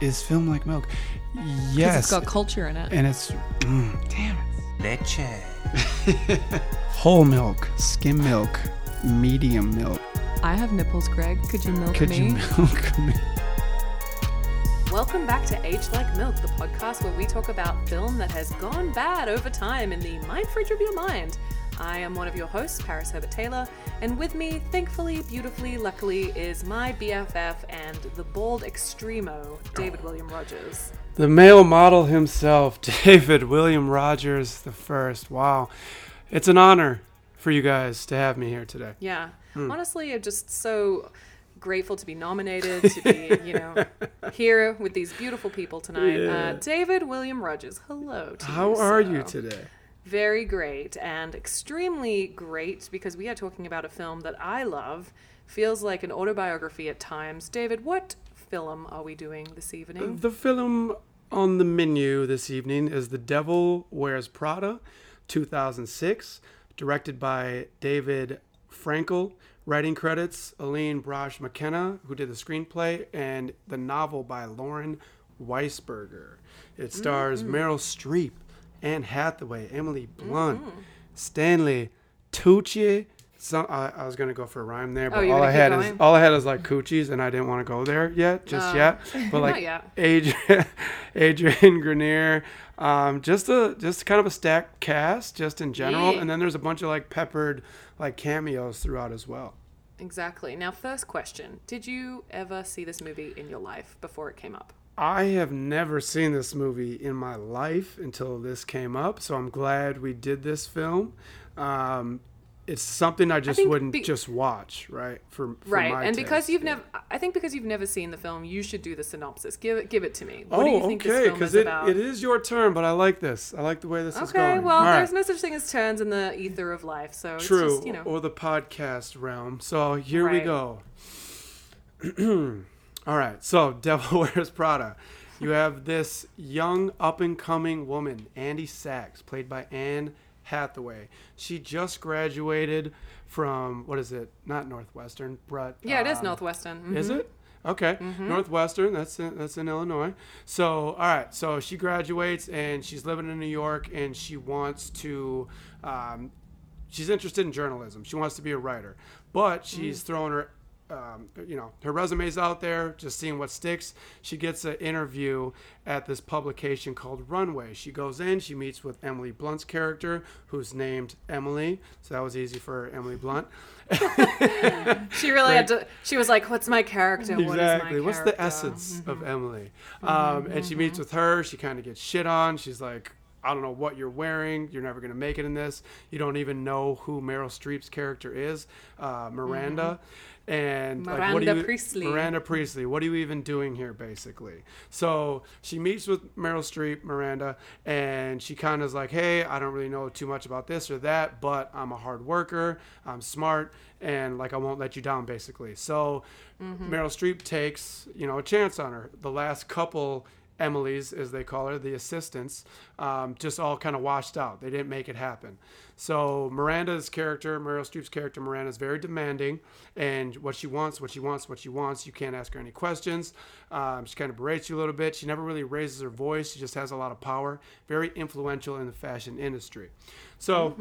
is film like milk? Yes. It's got culture in it. and it's mm, damn it. Leche. Whole milk, skim milk, medium milk. I have nipples, Greg. Could you milk Could me? you milk me? Welcome back to Age Like Milk, the podcast where we talk about film that has gone bad over time in the mind fridge of your mind. I am one of your hosts, Paris Herbert Taylor, and with me, thankfully, beautifully, luckily, is my BFF and the bald extremo, David William Rogers. The male model himself, David William Rogers the first. Wow. It's an honor for you guys to have me here today. Yeah. Hmm. Honestly, I'm just so grateful to be nominated, to be, you know, here with these beautiful people tonight. Yeah. Uh, David William Rogers, hello to How you, are you today? Very great and extremely great because we are talking about a film that I love. Feels like an autobiography at times. David, what film are we doing this evening? The film on the menu this evening is The Devil Wears Prada, 2006, directed by David Frankel. Writing credits Aline Brosh McKenna, who did the screenplay, and the novel by Lauren Weisberger. It stars mm-hmm. Meryl Streep, Anne Hathaway, Emily Blunt, Stanley Tucci. Some, I, I was gonna go for a rhyme there, but Oh, all I had is all I had is like coochies, and I didn't want to go there yet, just Oh. yet. But like yet. Adrian, Adrian Grenier, um, just a just kind of a stacked cast, just in general, Yeah. and then there's a bunch of like peppered like cameos throughout as well. Exactly. Now, first question Did you ever see this movie in your life before it came up? I have never seen this movie in my life until this came up, so I'm glad we did this film. Um, it's something I just think wouldn't be- just watch, right? For, for right. And because you've yeah. never, I think because you've never seen the film, you should do the synopsis. Give it, give it to me. Oh, What do you think okay, because it, about? it is your turn, but I like this. I like the way this is going. Okay, well, All right. there's no such thing as turns in the ether of life, so it's True, just, you know. or the podcast realm. So here we go. All right, so Devil Wears Prada. You have this young up and coming woman, Andy Sachs, played by Anne Hathaway. She just graduated from what is it? Not Northwestern, but yeah, it is um, Northwestern. is Mhm. it? Okay, Northwestern. That's in, that's in Illinois. So, all right. So she graduates and she's living in New York and she wants to. Um, she's interested in journalism. She wants to be a writer, but she's throwing her. Um, you know, her resume's out there, just seeing what sticks. She gets an interview at this publication called Runway. She goes in, she meets with Emily Blunt's character, who's named Emily. So that was easy for Emily Blunt. She really had to. She was like, "What's my character? What is my exactly. What's the character?" essence of Emily? Um, and she meets with her. She kind of gets shit on. She's like, I don't know what you're wearing. You're never gonna make it in this. You don't even know who Meryl Streep's character is, uh, Miranda. And like, what Miranda you, Priestly. Miranda Priestly. What are you even doing here, basically? So she meets with Meryl Streep, Miranda, and she kind of is like, "Hey, I don't really know too much about this or that, but I'm a hard worker. I'm smart, and like I won't let you down, basically." So mm-hmm. Meryl Streep takes you know a chance on her. The last couple Emily's, as they call her, the assistants, um, just all kind of washed out. They didn't make it happen. So Miranda's character, Meryl Streep's character, Miranda is very demanding, and what she wants, what she wants, what she wants. You can't ask her any questions. Um, she kind of berates you a little bit. She never really raises her voice. She just has a lot of power. Very influential in the fashion industry. So.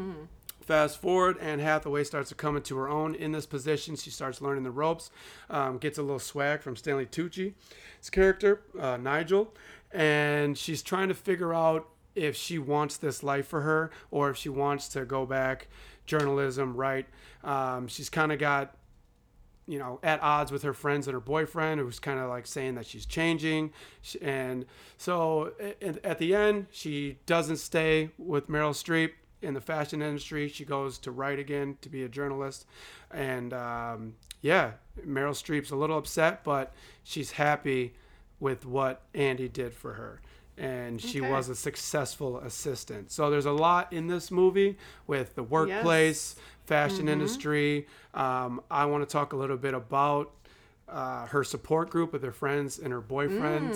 Fast forward, Anne Hathaway starts to come into her own in this position. She starts learning the ropes, um, gets a little swag from Stanley Tucci's character, uh, Nigel, and she's trying to figure out if she wants this life for her or if she wants to go back journalism, right? Um, she's kind of got you know, at odds with her friends and her boyfriend, who's kind of like saying that she's changing. And so at the end, she doesn't stay with Meryl Streep in the fashion industry. She goes to write again to be a journalist. And um, yeah, Meryl Streep's a little upset, but she's happy with what Andy did for her. And she Okay. was a successful assistant. So there's a lot in this movie with the workplace, fashion industry. Um, I want to talk a little bit about uh, her support group with her friends and her boyfriend.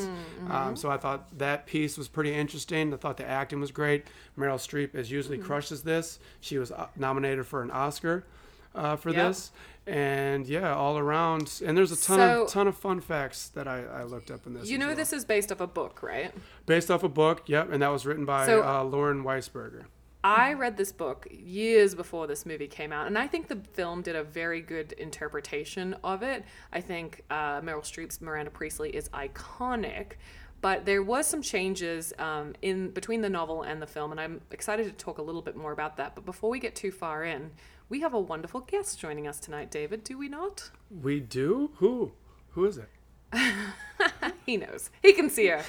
Um, so I thought that piece was pretty interesting. I thought the acting was great. Meryl Streep, as usually, crushes this. She was uh, nominated for an Oscar uh, for Yep. this. And yeah, all around. And there's a ton So- of ton of fun facts that I, I looked up in this. You know, well. this is based off a book, right? based off a book. Yep, and that was written by So- uh, Lauren Weisberger. I read this book years before this movie came out, and I think the film did a very good interpretation of it. I think uh, Meryl Streep's Miranda Priestly is iconic, but there was some changes um, in between the novel and the film, and I'm excited to talk a little bit more about that. But before we get too far in, we have a wonderful guest joining us tonight, David. Do we not? We do who? Who is it? He knows. He can see her.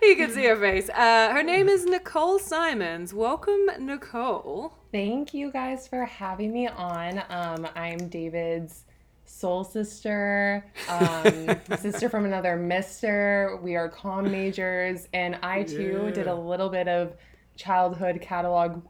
He can see her face. Uh, her name is Nicole Simons. Welcome, Nicole. Thank you guys for having me on. Um, I'm David's soul sister, um, sister from another mister. We are comm majors, and I too did a little bit of childhood catalog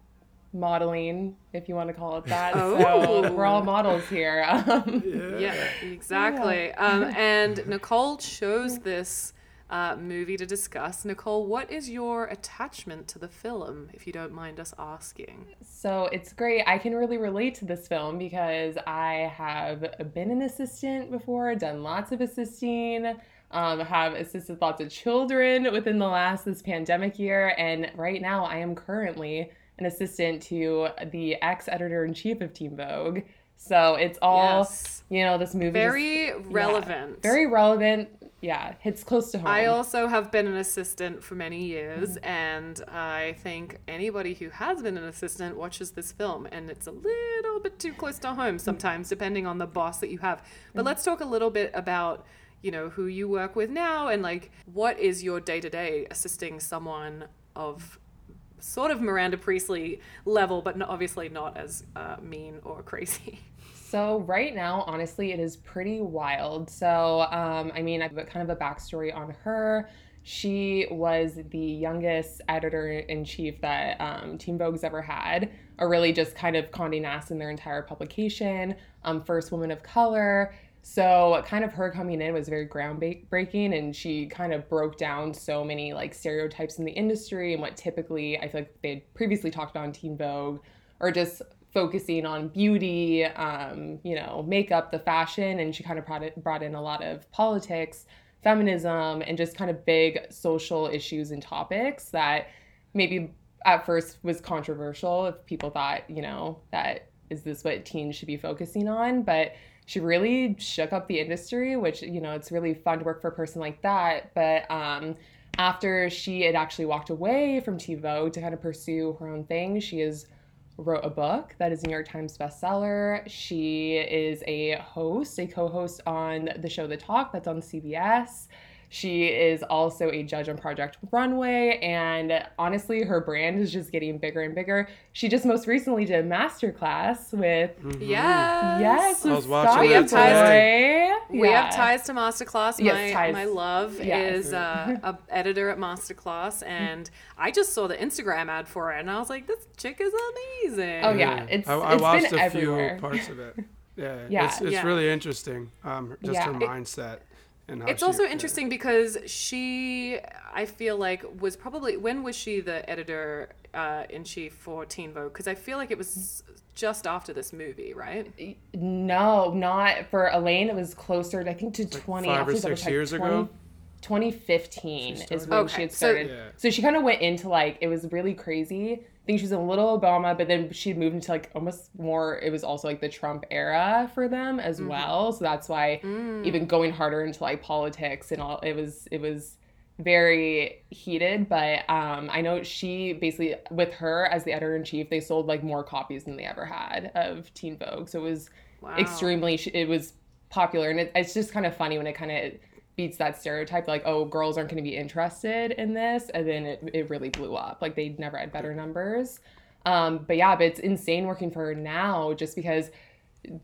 modeling, if you want to call it that. Oh. So we're all models here. Um, Yeah, exactly. Um, and Nicole chose this uh, movie to discuss. Nicole, what is your attachment to the film, if you don't mind us asking? So it's great. I can really relate to this film because I have been an assistant before, done lots of assisting, um, have assisted lots of children within the last this pandemic year, and right now I am currently an assistant to the ex editor in chief of Teen Vogue. So it's all Yes. you know. This movie just- Very yeah, relevant. very relevant. Yeah, hits close to home. I also have been an assistant for many years, and I think anybody who has been an assistant watches this film, and it's a little bit too close to home sometimes, depending on the boss that you have. But mm. let's talk a little bit about, you know, who you work with now, and like, what is your day to day assisting someone of sort of Miranda Priestly level, but obviously not as uh, mean or crazy. So right now, honestly, it is pretty wild. So, um, I mean, I've got kind of a backstory on her. She was the youngest editor in chief that um, Teen Vogue's ever had, or really just kind of Condé Nast in their entire publication. Um, first woman of color. So, kind of her coming in was very groundbreaking, and she kind of broke down so many like stereotypes in the industry and what typically I feel like they'd previously talked on Teen Vogue, or just focusing on beauty, um, you know, makeup, the fashion, and she kind of brought, it, brought in a lot of politics, feminism, and just kind of big social issues and topics that maybe at first was controversial if people thought, you know, that is this what teens should be focusing on, but she really shook up the industry, which you know it's really fun to work for a person like that. But um, after she had actually walked away from Teen Vogue to kind of pursue her own thing, she has wrote a book that is New York Times bestseller. She is a host, a co-host on the show The Talk that's on CBS. She is also a judge on Project Runway, and honestly, her brand is just getting bigger and bigger. She just most recently did a masterclass with Yes. yes, I with was watching Scott We have ties Boy. We have ties to Masterclass. Yes, my ties. my love Yes. is uh, a editor at Masterclass, and I just saw the Instagram ad for it, and I was like, "This chick is amazing." Oh, yeah. it's- I, I it's watched been a everywhere. few parts of it. Yeah, Yeah. it's, it's Yeah. really interesting. Um, just Yeah. her mindset and how It's she- also yeah. interesting because she, I feel like, was probably when was she the editor uh, in chief for Teen Vogue? Because I feel like it was just after this movie, right? No, not for Elaine. It was closer, I think, to 20. five I'll or have to double six check, years ago? 2015 is when Okay, she had so- started. Yeah. So, she kind of went into like, it was really crazy. I think she was a little Obama, but then she moved into like almost more, it was also like the Trump era for them as Mm-hmm. well. So that's why Mm. even going harder into like politics and all, it was, it was very heated but um i know she basically with her as the editor in chief they sold like more copies than they ever had of teen vogue so it was Wow. extremely it was popular and it, it's just kind of funny when it kind of beats that stereotype like oh girls aren't going to be interested in this and then it, it really blew up. Like they never had better numbers. Um but yeah but it's insane working for her now just because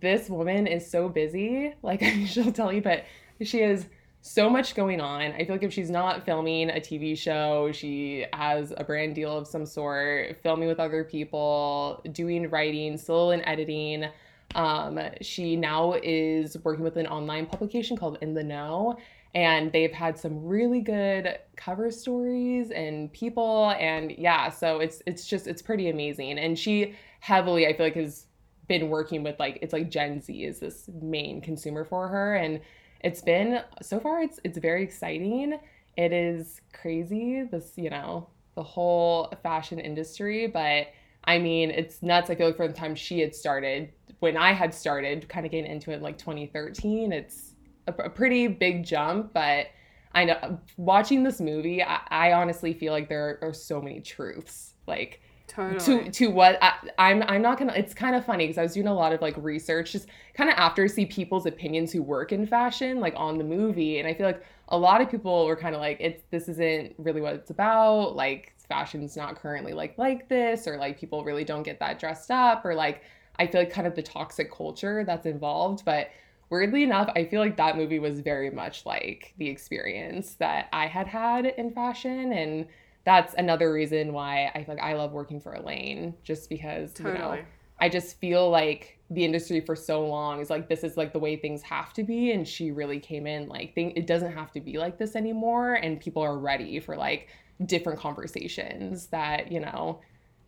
this woman is so busy like she'll tell you but she has so much going on. I feel like if she's not filming a tv show she has a brand deal of some sort filming with other people doing writing still in editing. Um, she now is working with an online publication called In the Know, and they've had some really good cover stories and people, and yeah, so it's it's just it's pretty amazing. And she heavily, I feel like, has been working with like it's like Gen Z is this main consumer for her and it's been so far it's it's very exciting. It is crazy this, you know, the whole fashion industry, but I mean, it's nuts. I feel like from the time she had started, when I had started kind of getting into it in like 2013, it's a, a pretty big jump, but I know watching this movie, I, I honestly feel like there are, are so many truths. Like Totally. to to what I, I'm I'm not gonna. It's kind of funny because I was doing a lot of like research, just kind of after see people's opinions who work in fashion, like on the movie, and I feel like a lot of people were kind of like, it's this isn't really what it's about. Like fashion's not currently like like this, or like people really don't get that dressed up, or like I feel like kind of the toxic culture that's involved, but. Weirdly enough, I feel like that movie was very much like the experience that I had had in fashion and that's another reason why I feel like I love working for Elaine, just because you know I just feel like the industry for so long is like this is like the way things have to be, and she really came in like thing it doesn't have to be like this anymore, and people are ready for like different conversations that you know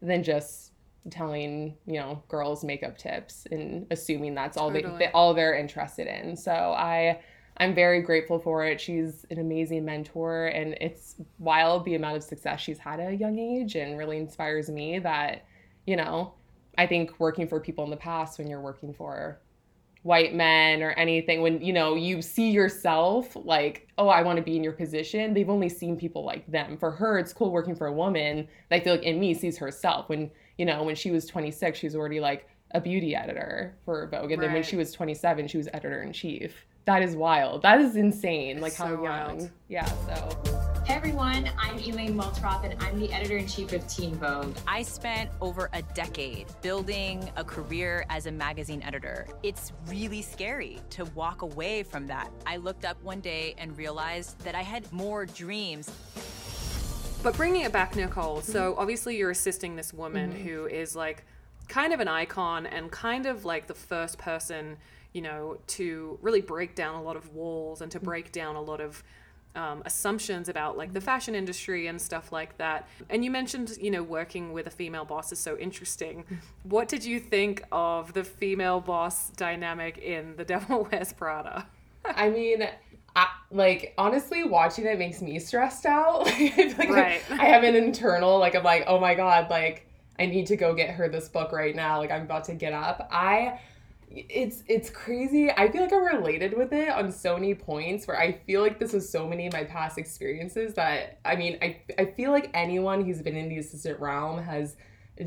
than just telling you know girls makeup tips and assuming that's all Totally. they all they're interested in. So I I'm very grateful for it. She's an amazing mentor, and it's wild the amount of success she's had at a young age, and really inspires me that, you know, I think working for people in the past, when you're working for white men or anything, when you know you see yourself like, oh, I want to be in your position. They've only seen people like them. For her, it's cool working for a woman. that I feel like in me sees herself. When you know, when she was 26, she was already like a beauty editor for Vogue, and then when she was 27, she was editor in chief. That is wild. That is insane. Like how So young. wild. Yeah. So. Hey everyone, I'm Elaine Welteroth and I'm the editor in chief of Teen Vogue. I spent over a decade building a career as a magazine editor. It's really scary to walk away from that. I looked up one day and realized that I had more dreams. But bringing it back, Nicole, mm-hmm. so obviously you're assisting this woman mm-hmm. who is like kind of an icon and kind of like the first person, you know, to really break down a lot of walls and to mm-hmm. break down a lot of um, assumptions about like the fashion industry and stuff like that. And you mentioned, you know, working with a female boss is so interesting. What did you think of the female boss dynamic in The Devil Wears Prada? I mean, I, like honestly, watching it makes me stressed out. Like, I like Right. I have an internal like I'm like, oh my god, like I need to go get her this book right now. Like I'm about to get up. I it's it's crazy. I feel like I'm related with it on so many points where I feel like this is so many of my past experiences that I mean I I feel like anyone who's been in the assistant realm has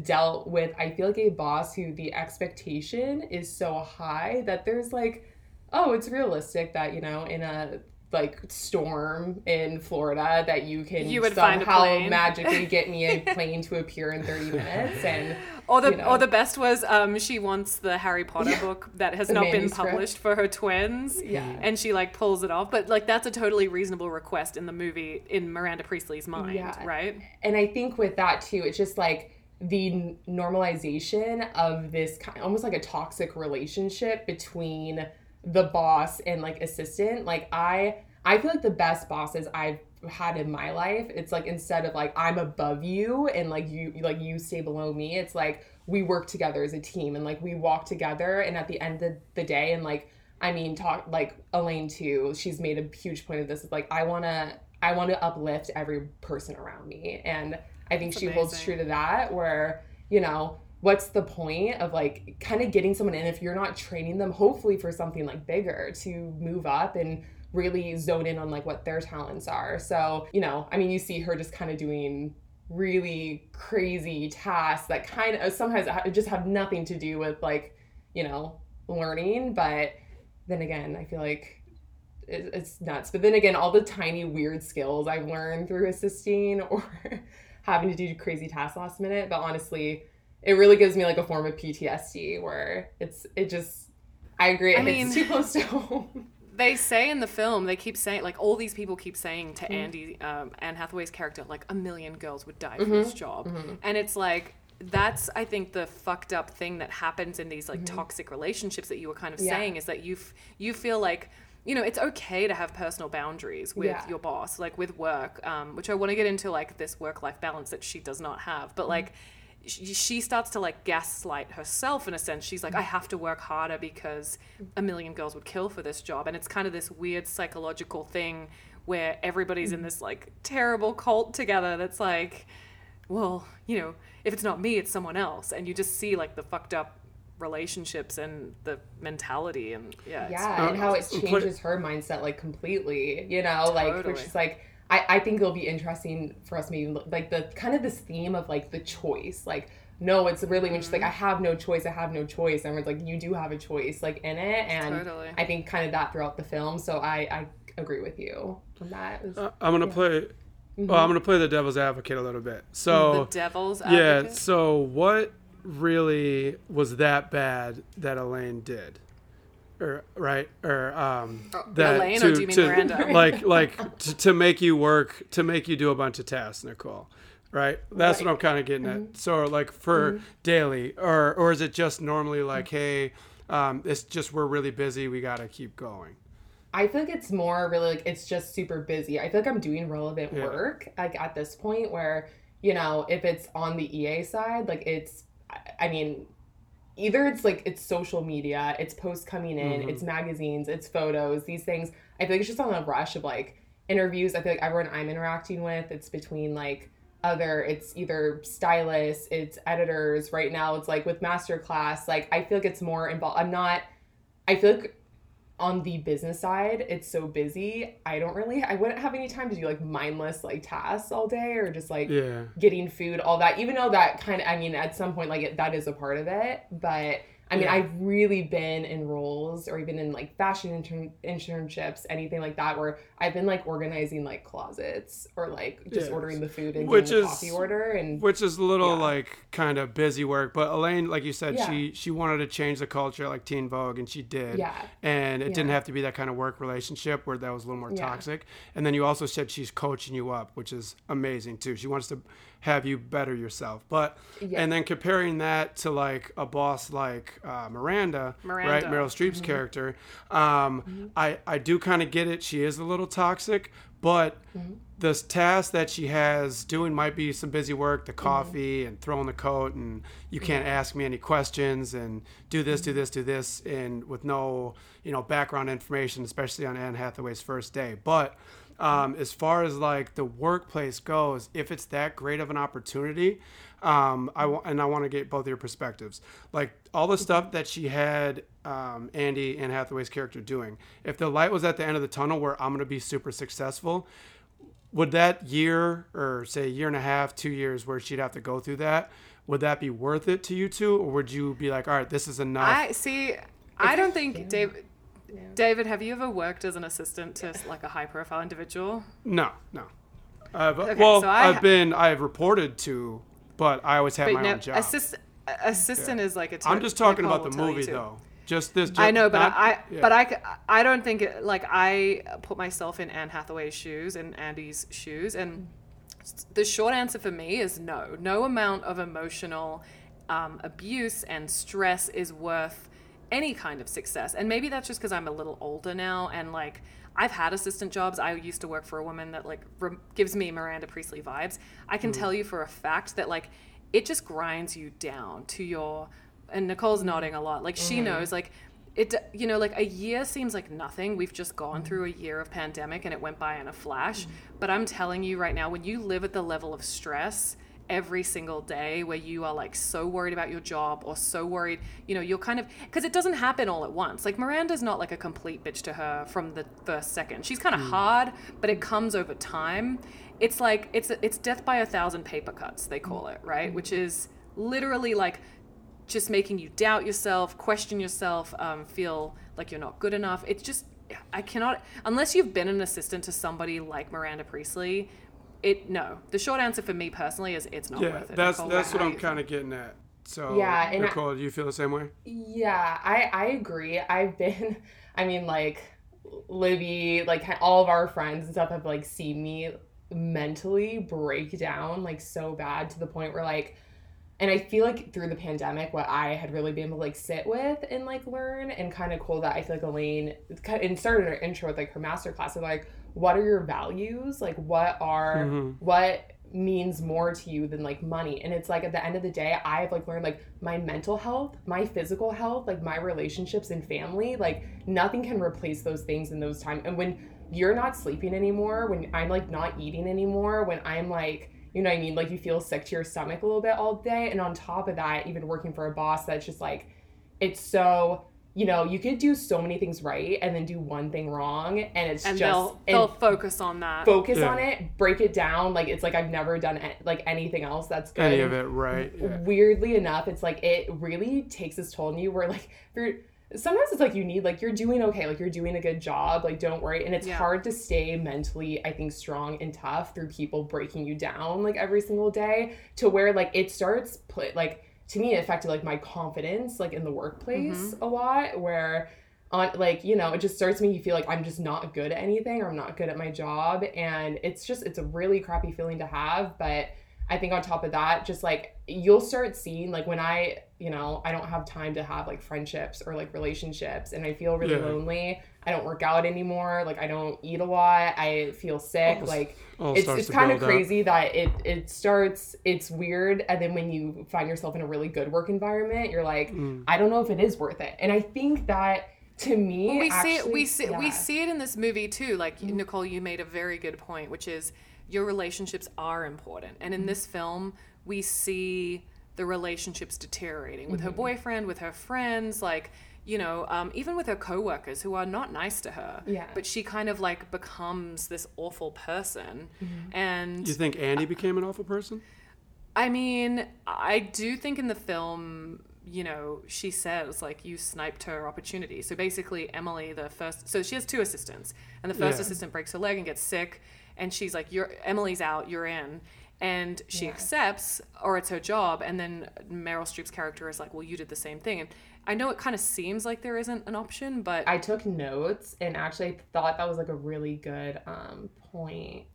dealt with I feel like a boss who the expectation is so high that there's like oh it's realistic that you know in a like storm in Florida that you can You would somehow magically get me a plane to appear in 30 minutes and Or the you know. or the best was um, she wants the Harry Potter book that has The not been published for her twins. Yeah. And she like pulls it off. But like that's a totally reasonable request in the movie in Miranda Priestly's mind, Yeah. right? and I think with that too, it's just like the normalization of this kind, almost like a toxic relationship between the boss and like assistant. Like I, I feel like the best bosses I've had in my life, it's like instead of like I'm above you and like you, like you stay below me, it's like we work together as a team and like we walk together. And at the end of the day, and like I mean, talk like Elaine too. She's made a huge point of this. It's like I wanna, I want to uplift every person around me, and I think That's she holds true to that. Where you know, what's the point of like kind of getting someone in if you're not training them, hopefully for something like bigger to move up and really zone in on like what their talents are. So you know, I mean, you see her just kind of doing really crazy tasks that kind of uh, sometimes ha- just have nothing to do with like you know learning but then again i feel like it, it's nuts but then again all the tiny weird skills i've learned through assisting or having to do crazy tasks last minute but honestly it really gives me like a form of ptsd where it's it just i agree I it hits mean- too close to home They say in the film, they keep saying like all these people keep saying Mm-hmm. to Andy, um, Anne Hathaway's character, like a million girls would die Mm-hmm. for this job, and it's like that's I think the fucked up thing that happens in these like toxic relationships that you were kind of Mm-hmm. Yeah. saying is that you f- you feel like you know it's okay to have personal boundaries with Yeah. your boss like with work um, which i want to get into like this work life balance that she does not have Mm-hmm. but like she, she starts to like gaslight herself in a sense. She's like, I have to work harder because a million girls would kill for this job. And it's kind of this weird psychological thing where everybody's in this like terrible cult together that's like, well, you know, if it's not me, it's someone else. And you just see like the fucked up relationships and the mentality and yeah. it's- yeah and how it Uh, changes her mindset like completely you know like where Totally. she's like I, I think it'll be interesting for us maybe like the kind of this theme of like the choice like no it's really when she's like i Mm-hmm. have no choice i have no choice and it's like you do have a choice like in it and Totally. i think kind of that throughout the film so i i agree with you on that was- Uh, I'm gonna play. Well, I'm gonna play the devil's advocate a little bit. So the devil's advocate? yeah. So what really was that bad that Elaine did? Or right? Or um that Oh, Elaine, or do you mean Miranda? Like like to, to make you work to make you do a bunch of tasks, Nicole. Right? That's what I'm kind of getting Mm-hmm. at. So like for daily or or is it just normally like hey um, it's just we're really busy. We gotta keep going. I feel like it's more really like it's just super busy. I feel like I'm doing relevant Yeah. work like at this point where you know if it's on the EA side like it's I mean either it's like it's social media, it's posts coming in, Mm-hmm. it's magazines, it's photos, these things. I feel like it's just on a rush of like interviews. I feel like everyone I'm interacting with, it's between like other it's either stylists, it's editors. Right now it's like with masterclass, like I feel like it's more involved. I'm not I feel like on the business side, it's so busy. I don't really, I wouldn't have any time to do like mindless like tasks all day or just like Yeah. getting food, all that. Even though that kind of, I mean, at some point, like it, that is a part of it. But I mean, Yeah. I've really been in roles or even in like fashion intern- internships, anything like that, where I've been like organizing like closets or like just Yeah. ordering the food and Which is- coffee order. And which is a little Yeah. like kind of busy work but elaine like you said Yeah. she she wanted to change the culture like teen vogue and she did Yeah. and it didn't have to be that kind of work relationship where that was a little more toxic and then you also said she's coaching you up which is amazing too she wants to have you better yourself but Yeah. and then comparing that to like a boss like uh, miranda, right meryl streep's Mm-hmm. character um, i i do kind of get it she is a little toxic but Mm-hmm. this task that she has doing might be some busy work, Mm-hmm. the coffee and throwing the coat, and you can't ask me any questions and do this, Mm-hmm. do this, do this, and with no, you know, background information, especially on Anne Hathaway's first day. But um, as far as like the workplace goes, if it's that great of an opportunity, um, I wa- and I want to get both of your perspectives. Like all the stuff that she had um, Andy and Hathaway's character doing. If the light was at the end of the tunnel where I'm going to be super successful, would that year or say a year and a half, two years where she'd have to go through that, would that be worth it to you two, or would you be like, all right, this is enough? I see. I don't think David. David, have you ever worked as an assistant to like a high-profile individual? no, no. I've, Okay, well, so I I've ha- been, I've reported to, but I always had But my no, own job. assist, assistant is like a. I'm just talking Nicole about the will tell you movie though. Just this. I know, but not- I, yeah. but I, c- I don't think it, like I put myself in Anne Hathaway's shoes and Andy's shoes, and the short answer for me is no. No amount of emotional um, abuse and stress is worth any kind of success. And maybe that's just because I'm a little older now, and like I've had assistant jobs. I used to work for a woman that like re- gives me Miranda Priestly vibes. I can mm. tell you for a fact that like it just grinds you down to your. And Nicole's mm. nodding a lot. Like she mm-hmm. knows, like it you know like a year seems like nothing we've just gone mm. through a year of pandemic and it went by in a flash but i'm telling you right now when you live at the level of stress every single day where you are like so worried about your job or so worried you know you're kind of because it doesn't happen all at once. Like miranda's not like a complete bitch to her from the first second. She's kind of hard but it comes over time. It's like it's it's death by a thousand paper cuts they call it right? Which is literally like just making you doubt yourself, question yourself, um, feel like you're not good enough. It's just, I cannot, unless you've been an assistant to somebody like Miranda Priestly, it, no. The short answer for me personally is it's not yeah, worth it. that's Nicole, that's what I'm kind of getting at. So, Yeah, and I- Nicole, do you feel the same way? Yeah, I I agree. I've been, I mean, like Libby, like all of our friends and stuff have like seen me mentally break down like so bad to the point where like, and I feel like through the pandemic, what I had really been able to like sit with and like learn and kind of cool that I feel like Elaine kind and started her intro with like her master class of like, what are your values? Like, what are Mhm. what means more to you than like money and it's like at the end of the day i've like learned like my mental health my physical health like my relationships and family like nothing can replace those things in those times and when you're not sleeping anymore when i'm like not eating anymore when i'm like you know what i mean like you feel sick to your stomach a little bit all day and on top of that even working for a boss that's just like it's so you know you could do so many things right and then do one thing wrong and it's and just they'll they'll focus on that. focus Yeah. on it break it down like it's like i've never done a- like anything else that's good Any of it, right? Yeah. weirdly enough it's like it really takes its toll on you where like you're sometimes it's like you need like you're doing okay like you're doing a good job like don't worry and it's Yeah. hard to stay mentally i think strong and tough through people breaking you down like every single day to where like it starts put like to me it affected like my confidence like in the workplace mm-hmm. a lot where on like you know it just starts making you feel like i'm just not good at anything or i'm not good at my job. And it's just it's a really crappy feeling to have. But i think on top of that just like you'll start seeing like when i you know i don't have time to have like friendships or like relationships and i feel really Yeah. lonely i don't work out anymore like i don't eat a lot i feel sick All- like all it's, it's kind of build up. crazy that it it starts it's weird and then when you find yourself in a really good work environment you're like Mm. i don't know if it is worth it and i think that to me Well, we see it. We see. We yeah. Mm-hmm. see it in this movie too. Like Nicole, you made a very good point, which is your relationships are important, and in this film, we see the relationships deteriorating with her Mm-hmm. boyfriend, with her friends, like you know, um, even with her coworkers who are not nice to her. Yeah. But she kind of like becomes this awful person, Mm-hmm. and You think Andy became an awful person? I mean, I do think in the film, you know, she says like you sniped her opportunity. So basically, Emily, the first, so she has two assistants, and the first Yeah. assistant breaks her leg and gets sick, and she's like, "You're Emily's out, you're in." And she accepts, or it's her job. And then Meryl Streep's character is like, "Well, you did the same thing." And I know it kind of seems like there isn't an option, but i took notes and actually thought that was like a really good um point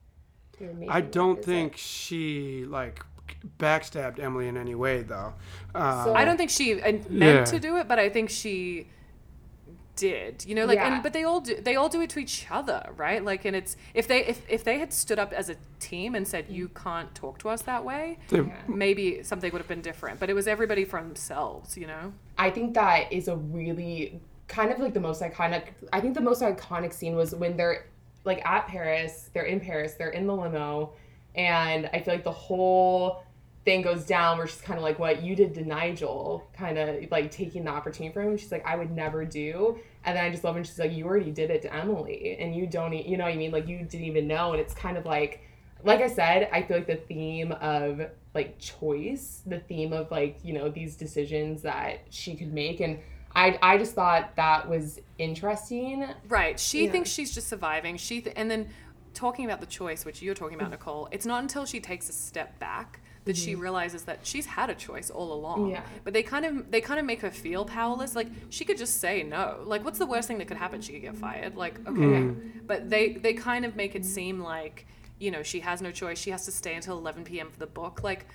You're. I don't Is it- think she like backstabbed Emily in any way, though. Uh, So- I don't think she uh, meant Yeah. to do it, but I think she did. You know, like, Yeah. and but they all do. They all do it to each other, right? Like, and it's if they if if they had stood up as a team and said you can't talk to us that way, they- maybe something would have been different. But it was everybody for themselves, you know. I think that is a really kind of like the most iconic. I think the most iconic scene was when they're like at Paris, they're in Paris, they're in the limo, and I feel like the whole thing goes down where she's kind of like, What you did to Nigel, kind of like taking the opportunity from him. She's like, I would never do. And then I just love when she's like, You already did it to Emily, and you don't, e- you know what I mean? Like, you didn't even know. And it's kind of like, like I said, I feel like the theme of like choice, the theme of like, you know, these decisions that she could make. And I, I just thought that was interesting. Right. She Yeah. thinks she's just surviving. She th- and then talking about the choice, which you're talking about, mm-hmm. Nicole. It's not until she takes a step back that she mm-hmm. realizes that she's had a choice all along. Yeah. But they kind of they kind of make her feel powerless. Like she could just say no. Like what's the worst thing that could happen? She could get fired. Like okay. Mm-hmm. But they they kind of make it seem like you know she has no choice. She has to stay until 11 p.m for the book. Like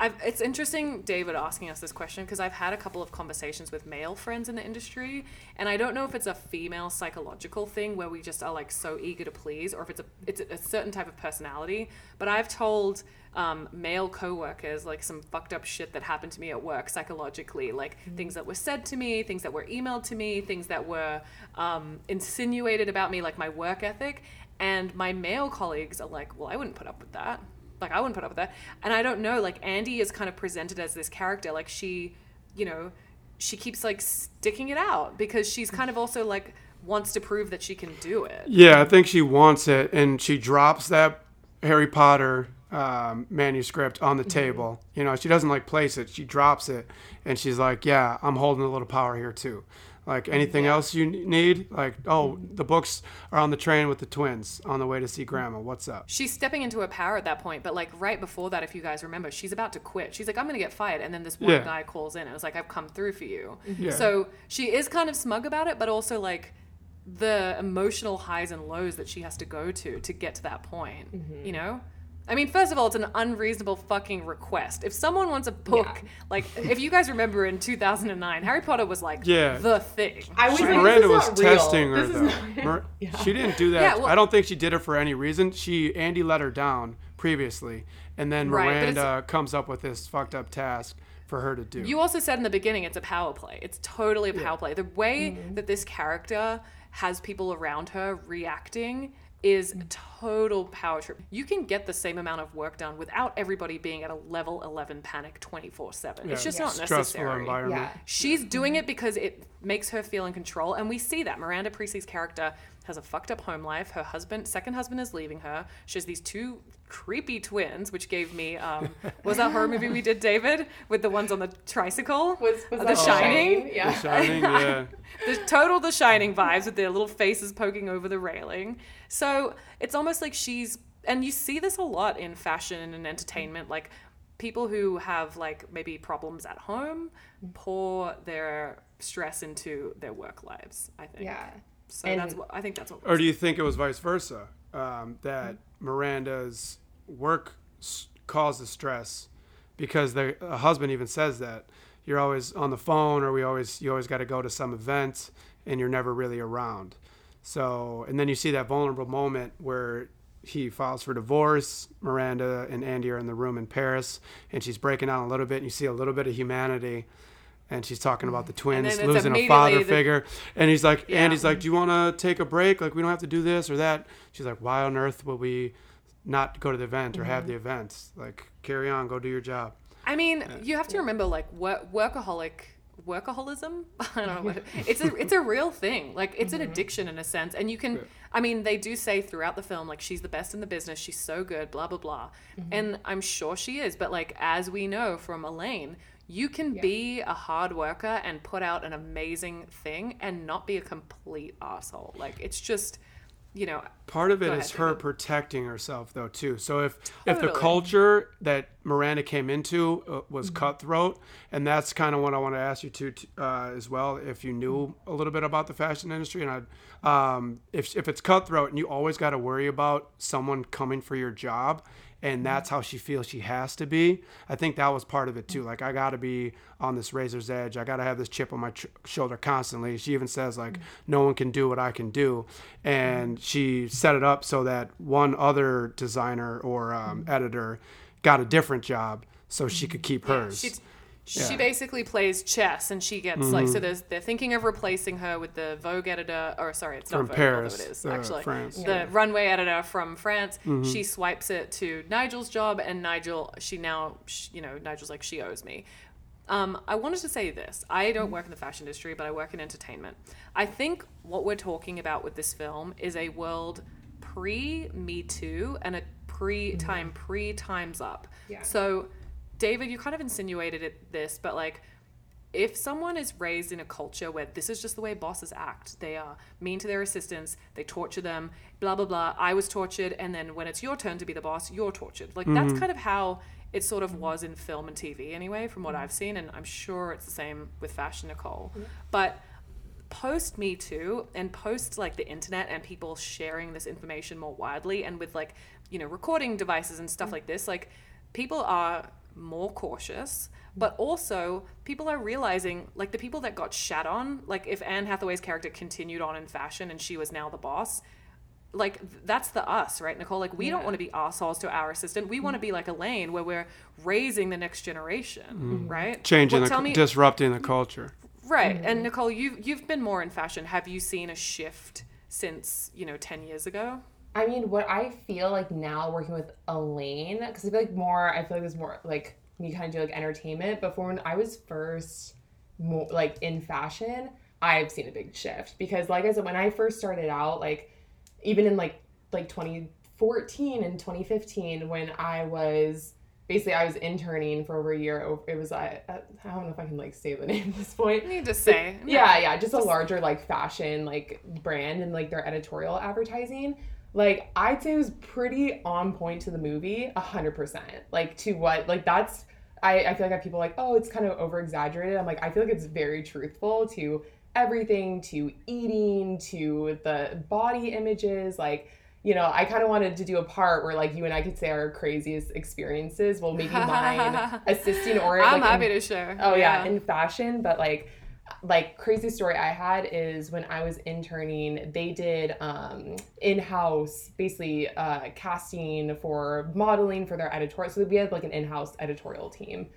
I've, it's interesting david asking us this question because i've had a couple of conversations with male friends in the industry and i don't know if it's a female psychological thing where we just are like so eager to please or if it's a it's a certain type of personality but i've told um, male coworkers like some fucked up shit that happened to me at work psychologically like things that were said to me things that were emailed to me things that were um, insinuated about me like my work ethic and my male colleagues are like, well, I wouldn't put up with that. Like, I wouldn't put up with that. And I don't know, like, Andy is kind of presented as this character. Like, she, you know, she keeps like sticking it out because she's kind of also like wants to prove that she can do it. Yeah, I think she wants it, and she drops that Harry Potter um, manuscript on the table. You know, she doesn't like place it; she drops it, and she's like, "Yeah, I'm holding a little power here too." Like anything else you need, like, oh, the books are on the train with the twins on the way to see Grandma. What's up? She's stepping into her power at that point, but like right before that, if you guys remember, she's about to quit. She's like, I'm gonna get fired. And then this one Yeah. guy calls in and was like, I've come through for you. Mm-hmm. Yeah. So she is kind of smug about it, but also like the emotional highs and lows that she has to go to to get to that point. Mm-hmm. You know? I mean, first of all, it's an unreasonable fucking request. If someone wants a book, like if you guys remember in 2009, Harry Potter was like Yeah. the thing. I was like, Miranda this was is not real. testing her This is though. not- Mir- She didn't do that. Yeah, well- I don't think she did it for any reason. She Andy let her down previously, and then Right, Miranda comes up with this fucked up task for her to do. You also said in the beginning it's a power play. It's totally a power play. The way Mm-hmm. that this character has people around her reacting is mm. total power trip. You can get the same amount of work done without everybody being at a level 11 panic 24/7. It's Yeah, just not stressful necessary. environment. Yeah. She's mm-hmm. doing it because it makes her feel in control, and we see that Miranda Priestly's character has a fucked up home life. Her husband, second husband, is leaving her. She has these two creepy twins, which gave me um, was that horror movie we did, David, with the ones on the tricycle? Was, was Uh, The Shining? Yeah. Shining, yeah. the total The Shining vibes with their little faces poking over the railing. So it's almost like she's, and you see this a lot in fashion and entertainment, like people who have like maybe problems at home pour their stress into their work lives. I think. Yeah. So And- that's what I think. That's what. Or do you think it was vice versa? Um, that Miranda's work s- caused the stress because the husband even says that you're always on the phone or we always you always got to go to some event and you're never really around. So and then you see that vulnerable moment where he files for divorce. Miranda and Andy are in the room in Paris and she's breaking down a little bit. And you see a little bit of humanity. And she's talking about the mm. twins losing a father the- figure. And he's like, Yeah. Andy's like, do you want to take a break? Like, we don't have to do this or that. She's like, why on earth will we not go to the event or have mm-hmm. the event? Like, carry on, go do your job. I mean, you have to remember, like, work, workaholic, workaholism. I don't know what it's a it's a real thing. Like, it's an mm-hmm. addiction in a sense, and you can. I mean, they do say throughout the film, like, she's the best in the business. She's so good. Blah blah blah. Mm-hmm. And I'm sure she is. But like, as we know from Elaine. You can be a hard worker and put out an amazing thing and not be a complete asshole. Like it's just, you know, Part of it Go is ahead, her David. protecting herself, though, too. So if if the culture that Miranda came into uh, was Mm-hmm. cutthroat, and that's kind of what I want to ask you to uh, as well. If you knew a little bit about the fashion industry, and I, um, if if it's cutthroat and you always got to worry about someone coming for your job, and mm-hmm. that's how she feels she has to be. I think that was part of it too. Like I got to be on this razor's edge. I got to have this chip on my ch- shoulder constantly. She even says like mm-hmm. no one can do what I can do, and mm-hmm. she set it up so that one other designer or um, editor got a different job so she could keep hers. She, she Yeah. basically plays chess, and she gets like so. There's they're thinking of replacing her with the Vogue editor, or sorry, it's From not Vogue, Paris, although it is uh, actually France. the runway editor from France. She swipes it to Nigel's job, and Nigel, she now, sh you know, Nigel's like she owes me. Um, I wanted to say this. I don't work in the fashion industry, but I work in entertainment. I think what we're talking about with this film is a world pre Me Too and a pre time pre Times Up. Yeah. So, David, you kind of insinuated it, this, but like, if someone is raised in a culture where this is just the way bosses act, they are mean to their assistants, they torture them, blah, blah, blah. I was tortured, and then when it's your turn to be the boss, you're tortured. Like, that's mm-hmm. kind of how it sort of was in film and TV, anyway, from what I've seen, and I'm sure it's the same with fashion, Nicole. But post Me Too and post like the internet and people sharing this information more widely and with like, you know, recording devices and stuff mm. like this, like people are more cautious, but also people are realizing like the people that got shat on, like if Anne Hathaway's character continued on in fashion and she was now the boss, like that's the us, right, Nicole? Like we don't want to be assholes to our assistant. We want to mm. be like Elaine, where we're raising the next generation, mm. right? Changing Well, the tell me- disrupting the culture. Right. And mm. Nicole, you've you've been more in fashion. Have you seen a shift since, you know, 10 years ago? I mean, what I feel like now working with Elaine, because I feel like more, I feel like there's more like we kind of do like entertainment. But for when I was first, more like in fashion, I've seen a big shift because, like I said, when I first started out, like even in like like 2014 and 2015, when I was basically I was interning for over a year. It was I I don't know if I can like say the name at this point. I need to say. Yeah, yeah, just a larger like fashion like brand and like their editorial advertising. Like I'd say it was pretty on point to the movie, a hundred percent. Like to what like that's I, I feel like I have people like, oh, it's kind of over exaggerated. I'm like, I feel like it's very truthful to everything, to eating, to the body images, like you know, I kind of wanted to do a part where like you and I could say our craziest experiences. Well, maybe mine assisting or I'm like, in- happy to share. Oh yeah. in fashion, but like like crazy story I had is when I was interning, they did um, in-house basically uh, casting for modeling for their editorial. So we had like an in-house editorial team,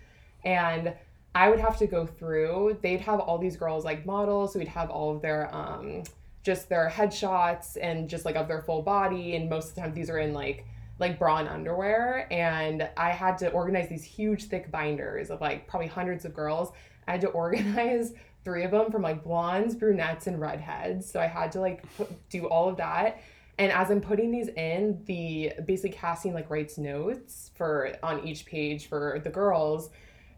and I would have to go through. They'd have all these girls like models, so we'd have all of their um, just their headshots and just like of their full body, and most of the time these are in like like bra and underwear and i had to organize these huge thick binders of like probably hundreds of girls i had to organize three of them from like blondes brunettes and redheads. So i had to like put, do all of that. And as i'm putting these in the basically casting like writes notes for on each page for the girls.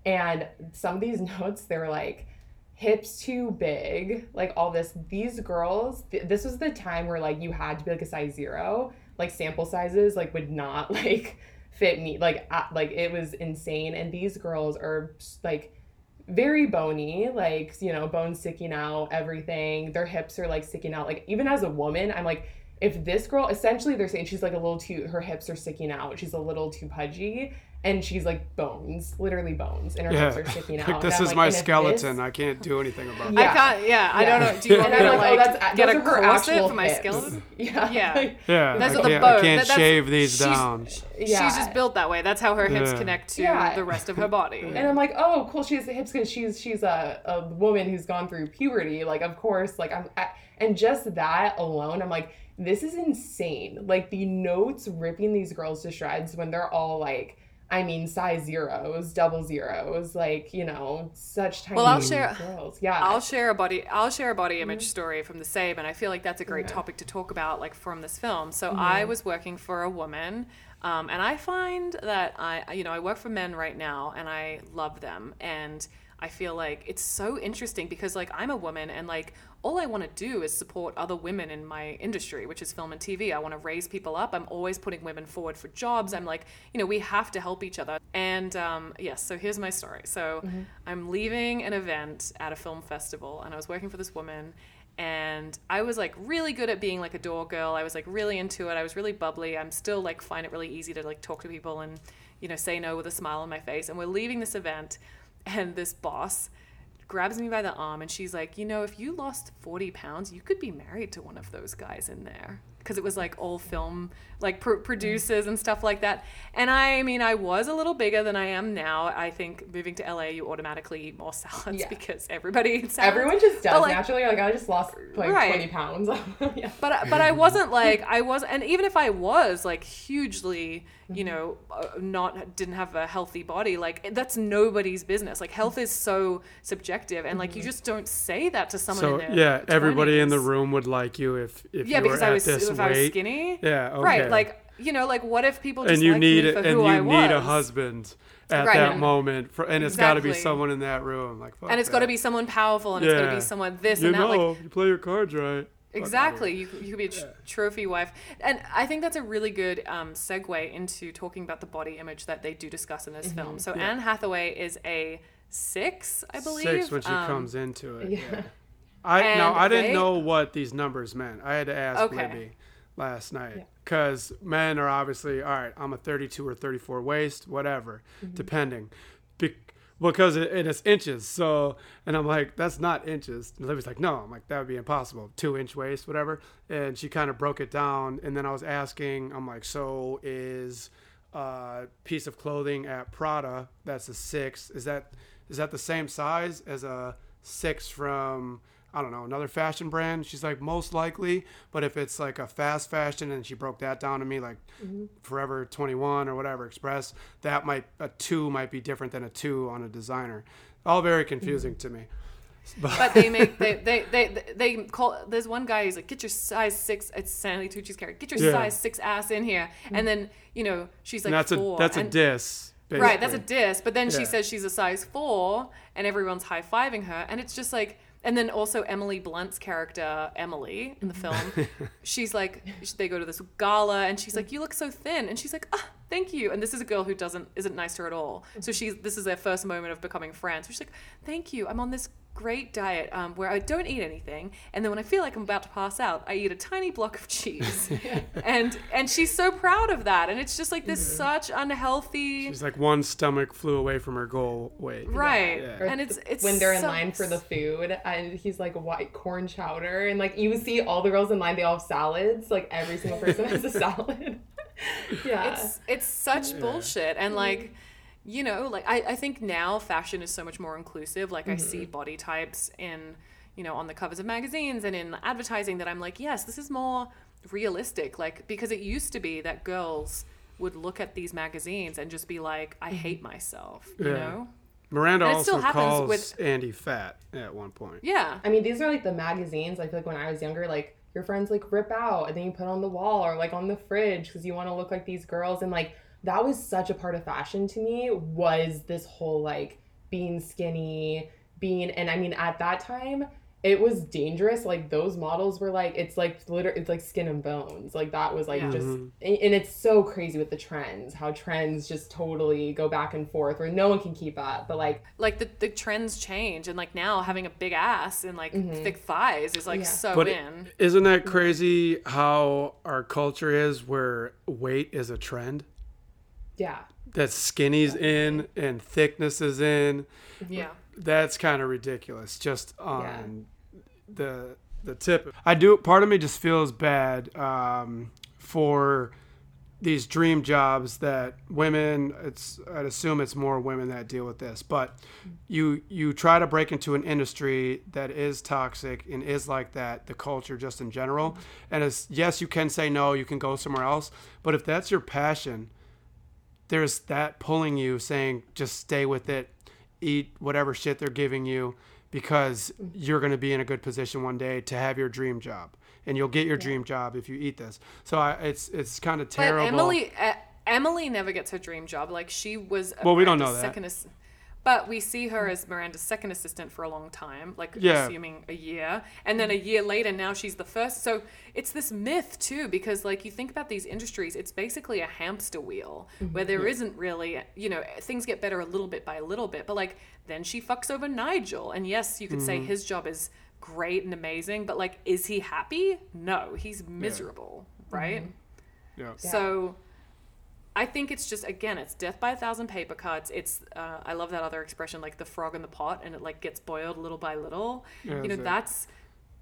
And some of these notes they were like hips too big like all this. These girls th- this was the time where like you had to be like a size zero. Like sample sizes like would not like fit me like like it was insane. And these girls are like very bony like you know bones sticking out everything. Their hips are like sticking out. Like even as a woman i'm like if this girl essentially they're saying she's like a little too her hips are sticking out. She's a little too pudgy and she's like bones literally bones and her Yeah. hips are sticking out Like, this is like, my skeleton. this- I can't do anything about Yeah. it. I can't. Yeah, I don't know. Do you want And me to like, oh, that's- get those a are her corset for my hips. skeleton? yeah Yeah. like, Yeah, Those I are the can't. I can't That- that's- shave these she's- down. yeah. She's just built that way. That's how her hips Yeah. connect to Yeah. the rest of her body. And I'm like, oh, cool. She has the hips because she's she's a, a woman who's gone through puberty. Like, of course, like I'm, I, and just that alone, I'm like, this is insane. Like the notes ripping these girls to shreds when they're all like, I mean, size zeros, double zeros, like you know, such tiny Well, I'll share- girls. Yeah, I'll share a body. I'll share a body image story from the same, and I feel like that's a great Yeah. topic to talk about, like from this film. So I was working for a woman, um, and I find that I, you know, I work for men right now, and I love them, and I feel like it's so interesting because like I'm a woman, and like all I want to do is support other women in my industry, which is film and TV. I want to raise people up. I'm always putting women forward for jobs. I'm like, you know, we have to help each other. And um, yes, so here's my story. So I'm leaving an event at a film festival, and I was working for this woman. And I was like really good at being like a door girl. I was like really into it. I was really bubbly. I'm still like find it really easy to like talk to people and you know say no with a smile on my face. And we're leaving this event, and this boss grabs me by the arm and she's like, you know, if you lost 40 pounds, you could be married to one of those guys in there. Because it was like all film, like pr- producers and stuff like that. And I mean, I was a little bigger than I am now. I think moving to LA, you automatically eat more salads Yeah. because everybody eats salads. Everyone just does like, naturally. Like I just lost like Right. 20 pounds. yeah. but I- but I wasn't like I was, and even if I was like hugely, you know, uh, not didn't have a healthy body, like that's nobody's business. Like health is so subjective, and like you just don't say that to someone. So in their yeah, everybody in the room would like you if if Yeah, you because were I at was this if weight. I was skinny. Yeah, okay. Right, like you know, like what if people just and you need me it, for and you I need a husband at Right. that moment, for, and it's got to be someone in that room. Like, fuck and it's got to be someone powerful, and it's got to be someone this You and that. Like you play your cards right. Exactly. You, you could be a tr- trophy wife. And I think that's a really good um, segue into talking about the body image that they do discuss in this Mm-hmm. film. So Anne Hathaway is a six, I believe. Six when she Um, comes into it. Yeah. I now I didn't they- know what these numbers meant. I had to ask Okay. Libby last night because men are obviously all right. I'm a 32 or 34 waist, whatever, Mm-hmm. depending, Be- because it, it is inches. So and I'm like, that's not inches. And Libby's like, no. I'm like, that would be impossible. Two inch waist, whatever. And she kind of broke it down. And then I was asking, I'm like, so is a piece of clothing at Prada that's a six? Is that is that the same size as a six from I don't know another fashion brand? She's like most likely, but if it's like a fast fashion and she broke that down to me like mm-hmm. Forever 21 or whatever Express, that might a two might be different than a two on a designer. All very confusing mm-hmm. to me. But they make they they they they call. There's one guy who's like, get your size six. It's Stanley Tucci's character. Get your Yeah. size six ass in here. Mm-hmm. And then you know she's like And that's four. a that's a and- diss. Right, that's a diss. But then she says she's a size four, and everyone's high fiving her, and it's just like. And then also Emily Blunt's character Emily in the film, she's like, they go to this gala, and she's like, "You look so thin," and she's like, "Ah, thank you." And this is a girl who doesn't isn't nice to her at all. So she's this is their first moment of becoming friends. So she's like, "Thank you. I'm on this great diet um, where I don't eat anything, and then when I feel like I'm about to pass out, I eat a tiny block of cheese, and and she's so proud of that, and it's just like this such unhealthy, She's like one stomach flu away from her goal weight. right? Yeah. And it's it's when they're in so- line for the food and he's like white corn chowder? And like you see all the girls in line they all have salads like every single person has a salad. Yeah. It's it's such bullshit and like you know like I, I think now fashion is so much more inclusive like i see mm-hmm. body types in you know on the covers of magazines and in advertising that i'm like yes this is more realistic like because it used to be that girls would look at these magazines and just be like i mm-hmm. hate myself you Yeah. know Miranda And also still calls with- Andy fat at one point. yeah I mean, these are like the magazines. I feel like when I was younger, like your friends like rip out and then you put on the wall or like on the fridge because you want to look like these girls. And like that was such a part of fashion to me was this whole like being skinny, being, and I mean, at that time, it was dangerous. Like those models were like, it's like literally, it's like skin and bones. Like that was like Yeah. just, mm-hmm. and and it's so crazy with the trends, how trends just totally go back and forth where no one can keep up. But like, like the, the trends change and like now having a big ass and like mm-hmm. thick thighs is like Yeah. so But in isn't that mm-hmm. crazy how our culture is where weight is a trend? Yeah. That skinny's in and thickness is in. yeah That's kind of ridiculous. Just on the the tip. I do. Part of me just feels bad um, for these dream jobs that women. It's. I'd assume it's more women that deal with this. But you you try to break into an industry that is toxic and is like that. The culture just in general. And it's yes, you can say no. You can go somewhere else. But if that's your passion, there's that pulling you saying just stay with it eat whatever shit they're giving you because you're going to be in a good position one day to have your dream job and you'll get your dream job if you eat this so I, it's it's kind of terrible But Emily, uh, Emily never gets her dream job. Like she was. Well, we don't know that. Second ass- but we see her as Miranda's second assistant for a long time, like Yeah. assuming a year, and then a year later, now she's the first. So it's this myth too, because like you think about these industries, it's basically a hamster wheel mm-hmm. where there isn't really, you know, things get better a little bit by a little bit. But like then she fucks over Nigel, and yes, you could say mm-hmm. his job is great and amazing, but like, is he happy? No, he's miserable, right? Mm-hmm. yeah. So I think it's just again, it's death by a thousand paper cuts. It's uh, I love that other expression, like the frog in the pot, and it like gets boiled little by little. Yeah, you know, that's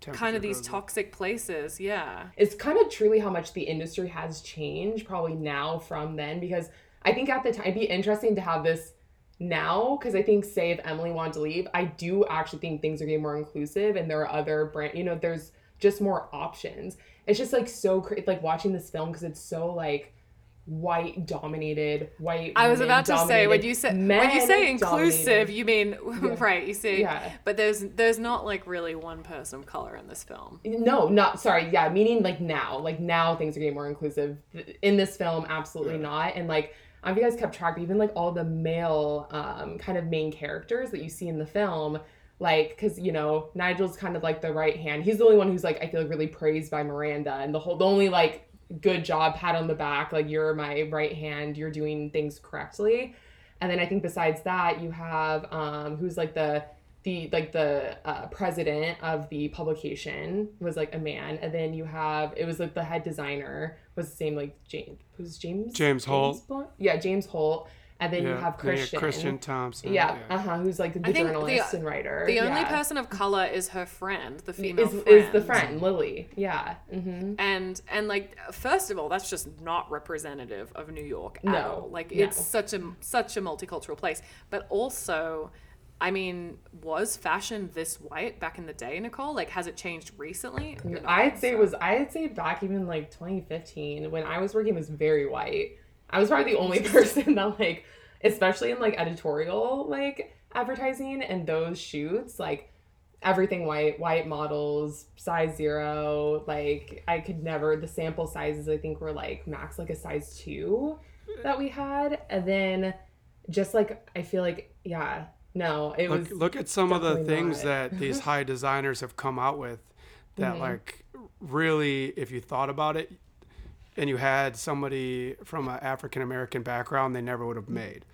kind of these toxic places. Yeah. it's kind of truly how much the industry has changed probably now from then because I think at the time it'd be interesting to have this now because I think say if Emily wanted to leave, I do actually think things are getting more inclusive and there are other brand you know there's just more options. It's just like so cra- like watching this film because it's so like white dominated white I was about to say when you say when you say inclusive, dominated. you mean right? You see, Yeah. but there's there's not like really one person of color in this film. No, not sorry. Yeah, meaning like now, like now things are getting more inclusive. In this film, absolutely not. And like, I don't know if you guys kept track, even like all the male um, kind of main characters that you see in the film, like, because you know Nigel's kind of like the right hand. He's the only one who's like I feel like really praised by Miranda, and the whole the only like good job, pat on the back, like you're my right hand, you're doing things correctly. And then I think besides that, you have um, who's like the the like the uh, president of the publication was like a man, and then you have it was like the head designer was the same like James who's James James Holt. Blunt? yeah James Holt, and then you have then you Christian Christian Thompson. yeah, uh huh who's like the I think the- journalist and writer The only yeah. person of color is her friend, the female is, friend. is the friend Lily yeah hmm and and like first of all that's just not representative of new york at No, all like no. it's such a such a multicultural place but also i mean was fashion this white back in the day nicole like has it changed recently I don't I'd think say it was I'd say back even like 2015 when I was working it was very white. I was probably the only person that like especially in like editorial like advertising and those shoots like everything white white models size zero like I could never the sample sizes I think were like max like a size 2 that we had and then just like I feel like yeah no it Look, was look at some of the things not. that these high designers have come out with that mm-hmm. like really if you thought about it and you had somebody from an African American background they never would have mm-hmm. made.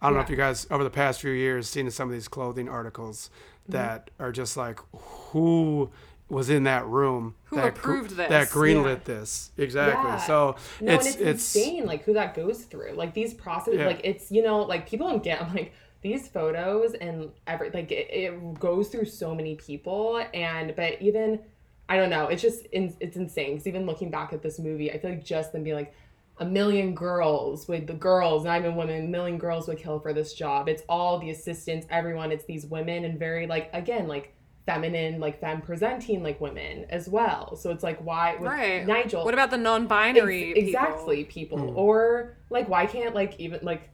I don't know if you guys over the past few years seen some of these clothing articles mm-hmm. that are just like who was in that room Who that gr- approved this? that greenlit this exactly Yeah. so No, it's and it's, insane, like who that goes through. Like these processes, Yeah. like it's you know, like people don't get like these photos and every like it, it goes through so many people, and but even I don't know, it's just in, it's insane. Because even looking back at this movie, I feel like just them being like a million girls with the girls, not even women, a million girls would kill for this job. It's all the assistants, everyone. It's these women and very like again like feminine, like femme presenting like women as well. So it's like why with Right. Nigel? What about the non-binary? Ex- people? exactly people hmm. or like why can't like even like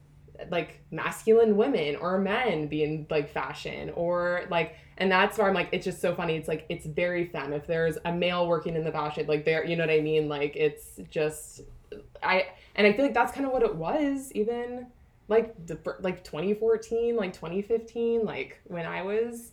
like masculine women or men be in like fashion or like and that's where I'm like it's just so funny. It's like it's very femme. If there's a male working in the fashion like there you know what I mean? Like it's just I and I feel like that's kind of what it was even like the like 2014 like 2015 like when I was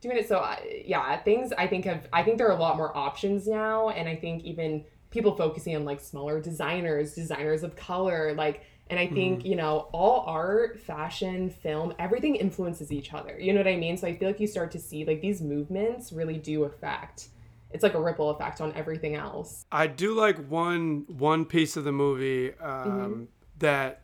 doing it. So I, yeah things I think have I think there are a lot more options now. And I think even people focusing on like smaller designers designers of color like and I think, you know, all art, fashion, film, everything influences each other. You know what I mean? So I feel like you start to see like these movements really do affect. It's like a ripple effect on everything else. I do like one one piece of the movie um, that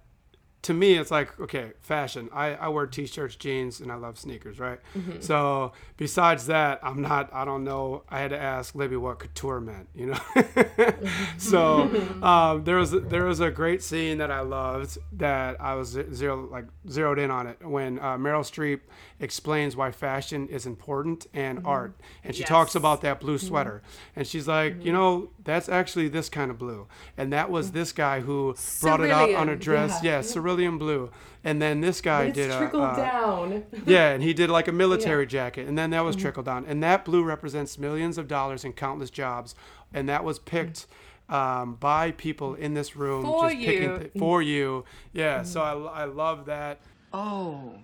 to me it's like okay fashion. I, I wear t-shirts jeans and I love sneakers right? So besides that I'm not I don't know. I had to ask Libby what couture meant you know? So um, there was there was a great scene that I loved that I was zero like zeroed in on it when uh, Meryl Streep explains why fashion is important and mm-hmm. art. And she talks about that blue mm-hmm. sweater. And she's like mm-hmm. you know that's actually this kind of blue. And that was this guy who brought it out on a dress. Yeah. yeah, cerulean blue. And then this guy It's did a trickled uh, down. yeah, and he did like a military jacket, and then that was trickled down, and that blue represents millions of dollars and countless jobs, and that was picked um, by people in this room For just picking you. th- for you. Yeah, so I, I love that. Oh,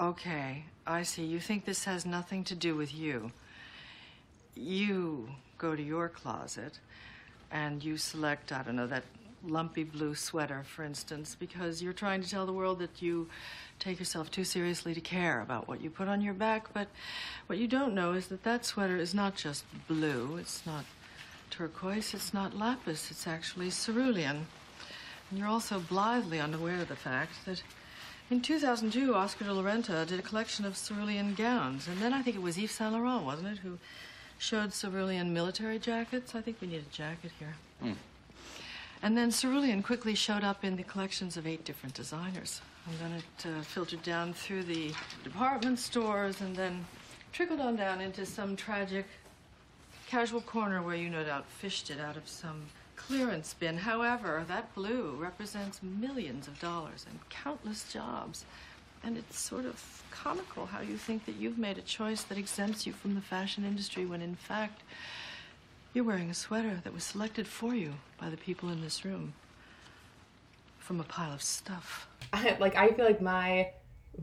okay. I see. You think this has nothing to do with you. You go to your closet and you select, I don't know, that lumpy blue sweater, for instance, because you're trying to tell the world that you take yourself too seriously to care about what you put on your back. But what you don't know is that that sweater is not just blue, it's not turquoise, it's not lapis, it's actually cerulean. And you're also blithely unaware of the fact that in 2002, Oscar de la Renta did a collection of cerulean gowns. And then I think it was Yves Saint Laurent, wasn't it, who showed cerulean military jackets? I think we need a jacket here. And then cerulean quickly showed up in the collections of eight different designers. And then it uh, filtered down through the department stores and then trickled on down into some tragic casual corner where you no doubt fished it out of some clearance bin. However, that blue represents millions of dollars and countless jobs. And it's sort of comical how you think that you've made a choice that exempts you from the fashion industry when in fact you're wearing a sweater that was selected for you by the people in this room from a pile of stuff. like I feel like my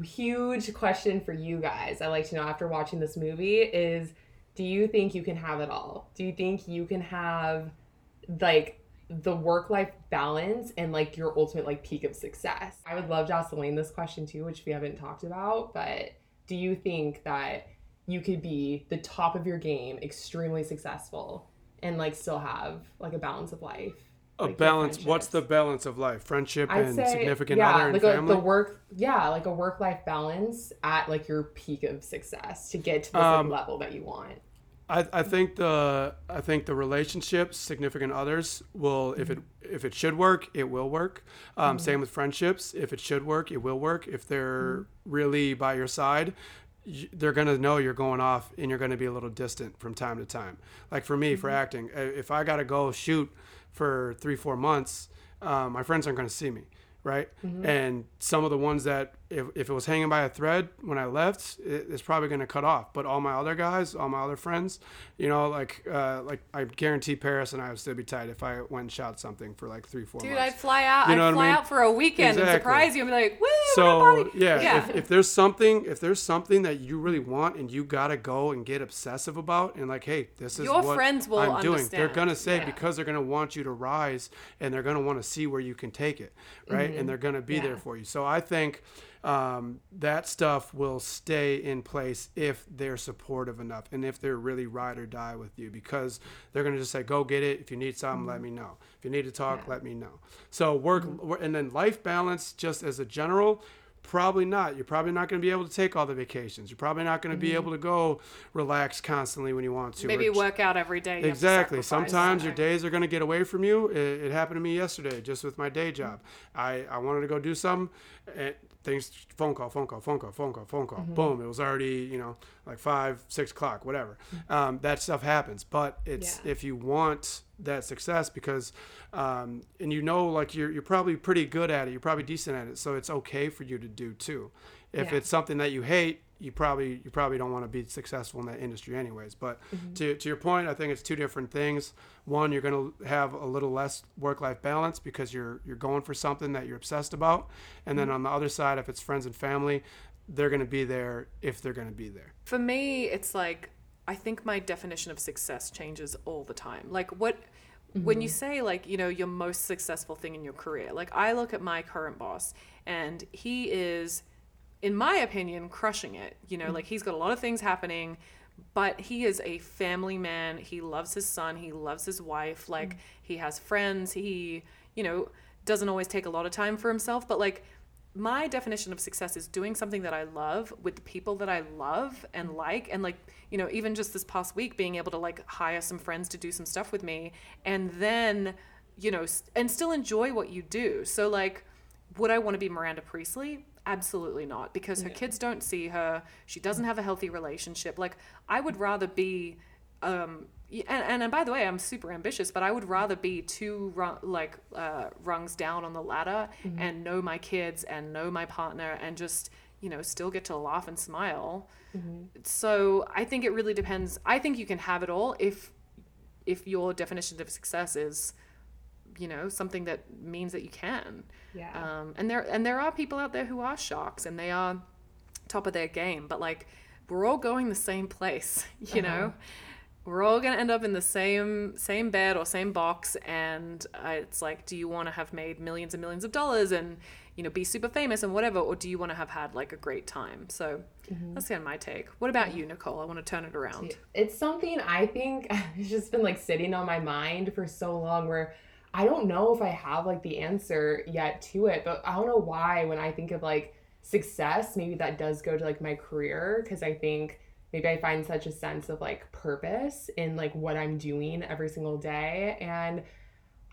huge question for you guys, I like to know after watching this movie is do you think you can have it all? Do you think you can have like the work life balance and like your ultimate like peak of success? I would love to ask Elaine this question too, which we haven't talked about, but do you think that you could be the top of your game, extremely successful, and like still have like a balance of life? A like, balance. What's the balance of life? Friendship I'd and say, significant yeah, other and like family. The work, yeah, like a work life balance at like your peak of success to get to the Um, level that you want. I, I think the I think the relationships, significant others, will if it if it should work, it will work. Um, Same with friendships. If it should work, it will work. If they're really by your side, y- they're gonna know you're going off, and you're gonna be a little distant from time to time. Like for me, for acting, if I gotta go shoot for three four months, um, my friends aren't gonna see me. Right, and some of the ones that if, if it was hanging by a thread when I left, it, it's probably going to cut off. But all my other guys, all my other friends, you know, like uh, like I guarantee Paris and I would still be tight if I went and shot something for like three four Dude, months. I'd fly out. You know I'd what I fly mean? out for a weekend and surprise you and be like, "Woo, so yeah, Yeah. If, if there's something if there's something that you really want and you gotta go and get obsessive about and like hey this is Your what friends will i'm doing they're gonna say Yeah. because they're gonna want you to rise and they're gonna want to see where you can take it right and they're gonna be there for you so i think um, that stuff will stay in place if they're supportive enough and if they're really ride or die with you because they're going to just say go get it. If you need something let me know. If you need to talk let me know. So work wor- and then life balance just as a general probably not you're probably not going to be able to take all the vacations you're probably not going to be mm-hmm. able to go relax constantly when you want to Maybe or work out every day. you have to Exactly. Sometimes your days are going to get away from you. It, it happened to me yesterday, just with my day job. I, I wanted to go do something, eh, and things phone call, phone call, phone call, phone call, phone call. Mm-hmm. Boom! It was already you know like five, six o'clock, whatever. Mm-hmm. Um, that stuff happens. But it's Yeah. if you want that success because um, and you know like you're you're probably pretty good at it. You're probably decent at it, so it's okay for you to do too. If Yeah. it's something that you hate, you probably you probably don't want to be successful in that industry anyways. But to, to your point, I think it's two different things. One, you're going to have a little less work life balance because you're you're going for something that you're obsessed about, and then on the other side, if it's friends and family, they're going to be there if they're going to be there. For me, it's like I think my definition of success changes all the time. Like what when you mm-hmm. say like, you know, your most successful thing in your career. Like I look at my current boss and he is in my opinion crushing it. You know, like he's got a lot of things happening, but he is a family man. He loves his son, he loves his wife, like mm. he has friends. He, you know, doesn't always take a lot of time for himself, but like my definition of success is doing something that I love with the people that I love and mm-hmm. like and like you know even just this past week being able to like hire some friends to do some stuff with me and then you know and still enjoy what you do. So like would I want to be Miranda Priestly? Absolutely not because her kids don't see her. She doesn't mm-hmm. have a healthy relationship. Like I would rather be um and, and by the way i'm super ambitious but i would rather be two rung, like uh, rungs down on the ladder and know my kids and know my partner and just you know still get to laugh and smile. So i think it really depends. I think you can have it all if if your definition of success is you know something that means that you can. Yeah. um, and there and there are people out there who are sharks and they are top of their game but like we're all going the same place you know we're all going to end up in the same same bed or same box and uh, it's like do you want to have made millions and millions of dollars and you know be super famous and whatever or do you want to have had like a great time? So that's kind of my take. What about you nicole? I want to turn it around. It's something I think has just been like sitting on my mind for so long where I don't know if I have like the answer yet to it, but I don't know why when I think of like success, maybe that does go to like my career because I think maybe I find such a sense of like purpose in like what I'm doing every single day and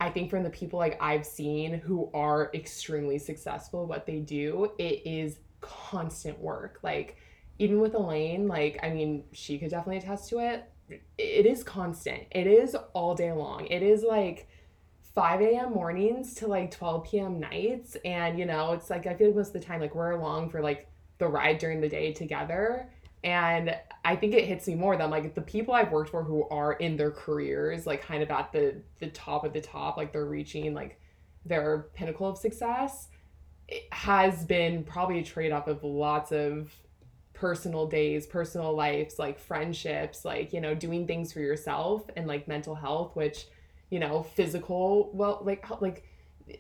I think from the people like I've seen who are extremely successful at what they do, it is constant work. Like even with Elaine, like I mean, she could definitely attest to it. It is constant. It is all day long. It is like 5 a.m. mornings to like 12 p.m. nights. And you know, it's like I feel like most of the time, like we're along for like the ride during the day together. And I think it hits me more than like the people I've worked for who are in their careers, like kind of at the the top of the top, like they're reaching like their pinnacle of success. It has been probably a trade off of lots of personal days, personal lives, like friendships, like, you know, doing things for yourself and like mental health, which, you know, physical, well, like, like,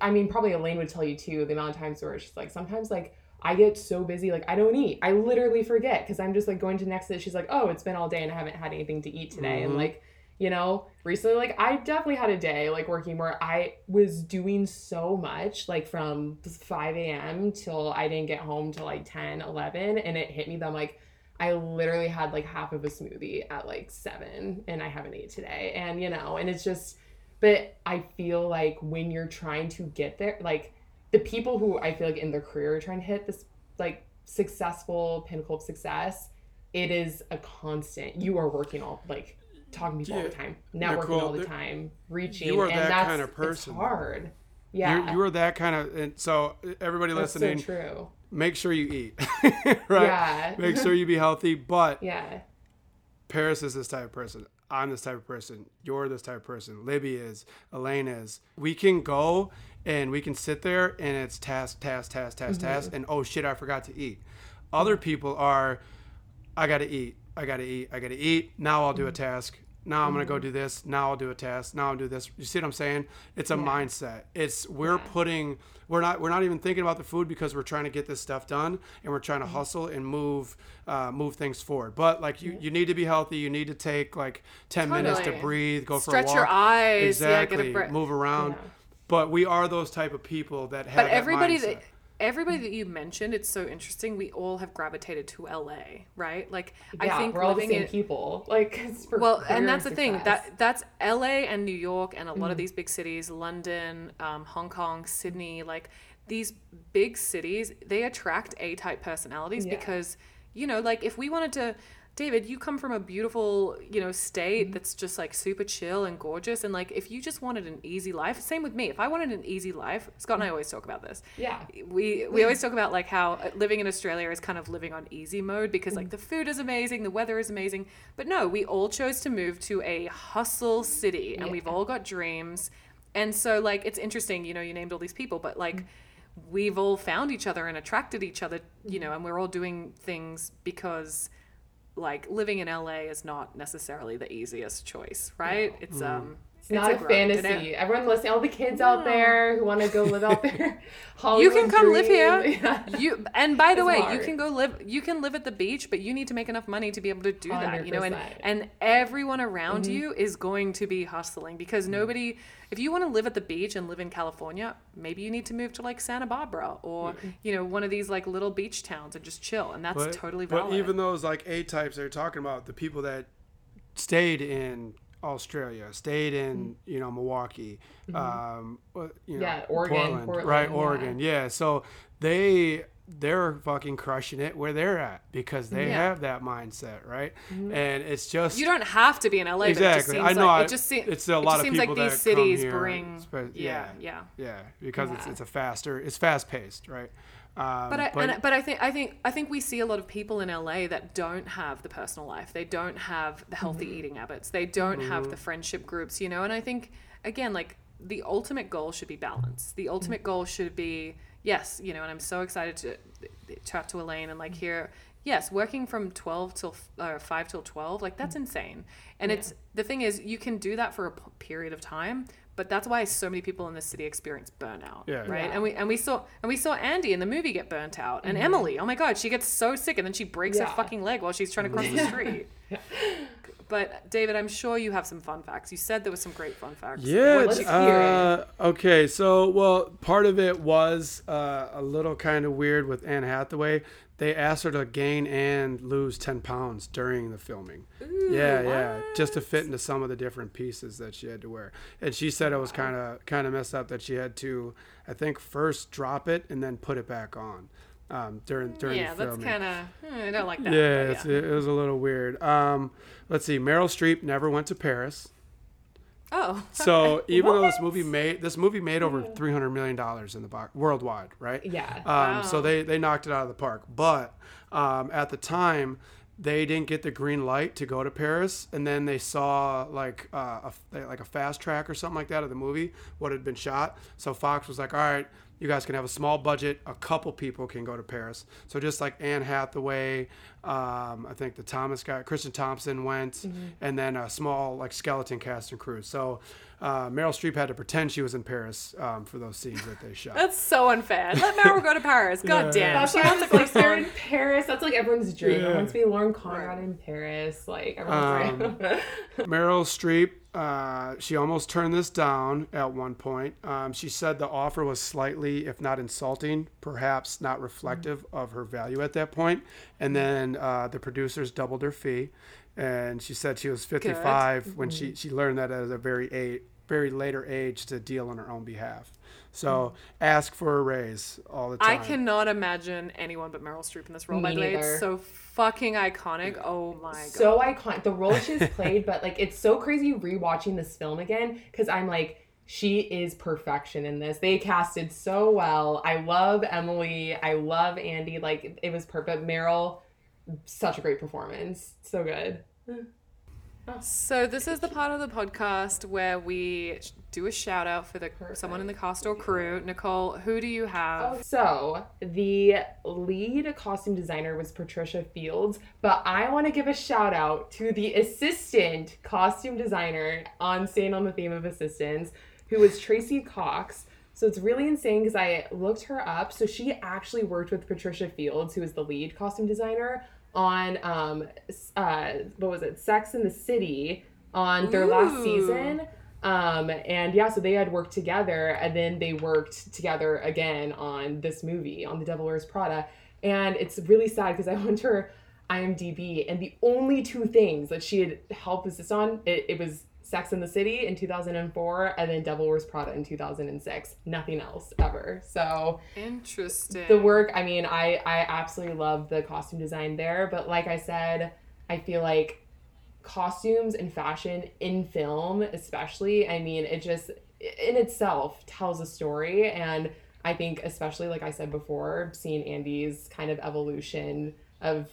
I mean, probably Elaine would tell you too, the amount of times where she's like, sometimes like, I get so busy, like, I don't eat. I literally forget because I'm just like going to next to She's like, oh, it's been all day and I haven't had anything to eat today. And Mhm. like, you know, recently, like, I definitely had a day like working where I was doing so much, like from 5 a.m. till I didn't get home till like 10, 11. And it hit me that I'm like, I literally had like half of a smoothie at like seven and I haven't ate today. And, you know, and it's just, but I feel like when you're trying to get there, like the people who I feel like in their career are trying to hit this like successful pinnacle of success, it is a constant. You are working all like talking to people all the Yeah. time, Nicole, networking all the time, reaching. you are and that that's, kind of person. it's hard. Yeah. You, you are that kind of, and so everybody that's listening, so true. make sure you eat, right? Yeah. Make sure you be healthy. But Yeah. Paris is this type of person. I'm this type of person. You're this type of person. Libby is. Elaine is. We can go and we can sit there and it's task, task, task, task, Mm-hmm. task, and oh shit, I forgot to eat. Other people are, I gotta eat, I gotta eat, I gotta eat. Now I'll do a Mm-hmm. task. Now I'm gonna go do this. Now I'll do a task. Now I'll do this. You see what I'm saying? It's a mindset. It's we're putting we're not we're not even thinking about the food because we're trying to get this stuff done and we're trying to Mm-hmm. hustle and move uh, move things forward. But like you you need to be healthy. You need to take like ten minutes to breathe. Go for a walk. Stretch your eyes, yeah, get a Exactly. Move around. But we are those type of people that have. But that everybody mindset. that everybody that you mentioned, it's so interesting. We all have gravitated to LA, right? Like Yeah, I think we're all the living same in people. Like, it's for well, and that's the thing success. Mm-hmm. that that's LA and New York and a lot of these big cities, London, um, Hong Kong, Sydney, like these big cities, they attract A type personalities Yeah. because you know, like if we wanted to. David, you come from a beautiful, you know, Mm-hmm. state that's just like super chill and gorgeous. And like, if you just wanted an easy life, same with me. If I wanted an easy life, Scott and I always talk about this Yeah. we we always talk about like how uh, living in Australia is kind of living on easy mode because like the food is amazing, the weather is amazing. But no, we all chose to move to a hustle city and we've all got dreams. And so like it's interesting, you know, you named all these people, but like we've all found each other and attracted each other, you know, and we're all doing things because like living in LA is not necessarily the easiest choice, right? It's um It's not a, grind, and fantasy. it- Everyone listening, all the kids out there who want to go live out there. Hollywood you can come live here. Yeah. You and by the It's way, you can go live. You can live at the beach, but you need to make enough money to be able to do that. You know, and and everyone around Mm-hmm. you is going to be hustling because nobody. If you want to live at the beach and live in California, maybe you need to move to like Santa Barbara or Mm-hmm. you know one of these like little beach towns and just chill, and that's but, totally but valid. even those like A types they're talking about, the people that stayed in Australia, stayed in you know Milwaukee, um, uh, you know, Mm-hmm. Yeah, Oregon, Portland, Portland, right? yeah. Oregon, yeah. So they they're fucking crushing it where they're at because they Yeah. have that mindset, right? Mm-hmm. And it's just you don't have to be in LA. But it just Exactly. seems I know Like, I- it just seems. it's a it lot just of seems people like that these come cities here, bring. spe- yeah, yeah. yeah. yeah because it's it's a faster, it's fast paced, right? Um, But I, and, but I think I think I think we see a lot of people in LA that don't have the personal life. They don't have the healthy eating habits. They don't have the friendship groups, you know. And I think again, like the ultimate goal should be balance. The ultimate goal should be yes, you know. And I'm so excited to chat to Elaine and like hear yes, working from 12 till uh, 5 till 12, like that's insane. And it's the thing is you can do that for a p- period of time. But that's why so many people in this city experience burnout, Yeah. right? Yeah. And we and we saw and we saw Andy in the movie get burnt out, and Emily. Oh my God, she gets so sick, and then she breaks her fucking leg while she's trying to cross the street. But David, I'm sure you have some fun facts. You said there was some great fun facts. Yeah. Let's uh, okay. So, well, part of it was uh, a little kind of weird with Anne Hathaway. They asked her to gain and lose 10 pounds during the filming. yeah, yeah. Just to fit into some of the different pieces that she had to wear. And she said it was kind of kind of messed up that she had to, I think, first drop it and then put it back on um, during during the filming. yeah, that's kind of I don't like that. yeah, it's, it was a little weird. Um, let's see. Meryl Streep never went to Paris. Oh, So even though this movie made this movie made over three hundred million dollars in the box worldwide, right? Yeah. Um, So they they knocked it out of the park. But um, at the time, they didn't get the green light to go to Paris, and then they saw like uh, a like a fast track or something like that of the movie what had been shot. So Fox was like, all right. You guys can have a small budget. A couple people can go to Paris. So just like Anne Hathaway, um, I think the Thomas guy, Christian Thompson went, and then a small like skeleton cast and crew. So uh, Meryl Streep had to pretend she was in Paris um, for those scenes that they shot. that's so unfair. Let Meryl go to Paris. God damn. That's She why wants to like they're in Paris. That's like everyone's dream. Yeah. Everyone wants to be Lauren Conrad in Paris. Like everyone's Um, dream. Meryl Streep, uh, she almost turned this down at one point. Um, she said the offer was slightly, if not insulting, perhaps not reflective of her value at that point. And then uh, the producers doubled her fee, and she said she was 55 when she she learned that at a very a very later age to deal on her own behalf. So ask for a raise all the time. I cannot imagine anyone but Meryl Streep in this role. Me By the way, neither. it's so fucking iconic. Oh my god. so iconic. The role she's played, but like it's so crazy rewatching this film again because I'm like, she is perfection in this. They casted so well. I love Emily. I love Andy. Like it was perfect. Meryl, such a great performance. So good. Mm. Oh. So this is the part of the podcast where we do a shout out for the someone in the cast or crew. Nicole, who do you have? Oh, so the lead costume designer was Patricia Fields, but I want to give a shout out to the assistant costume designer on staying on the theme of assistants, who was Tracy Cox. So it's really insane because I looked her up. So she actually worked with Patricia Fields, who is the lead costume designer, on um uh what was it, Sex in the City on their last season. Um, and yeah, so they had worked together and then they worked together again on this movie, on The Devil Wears Prada. And it's really sad because I went to her IMDb and the only two things that she had helped assist on, it, it was Sex in the City in 2004 and then Devil Wears Prada in 2006. Nothing else ever. So Interesting. the work, I mean, I, I absolutely love the costume design there. But like I said, I feel like costumes and fashion in film especially i mean it just in itself tells a story and i think especially like i said before seeing andy's kind of evolution of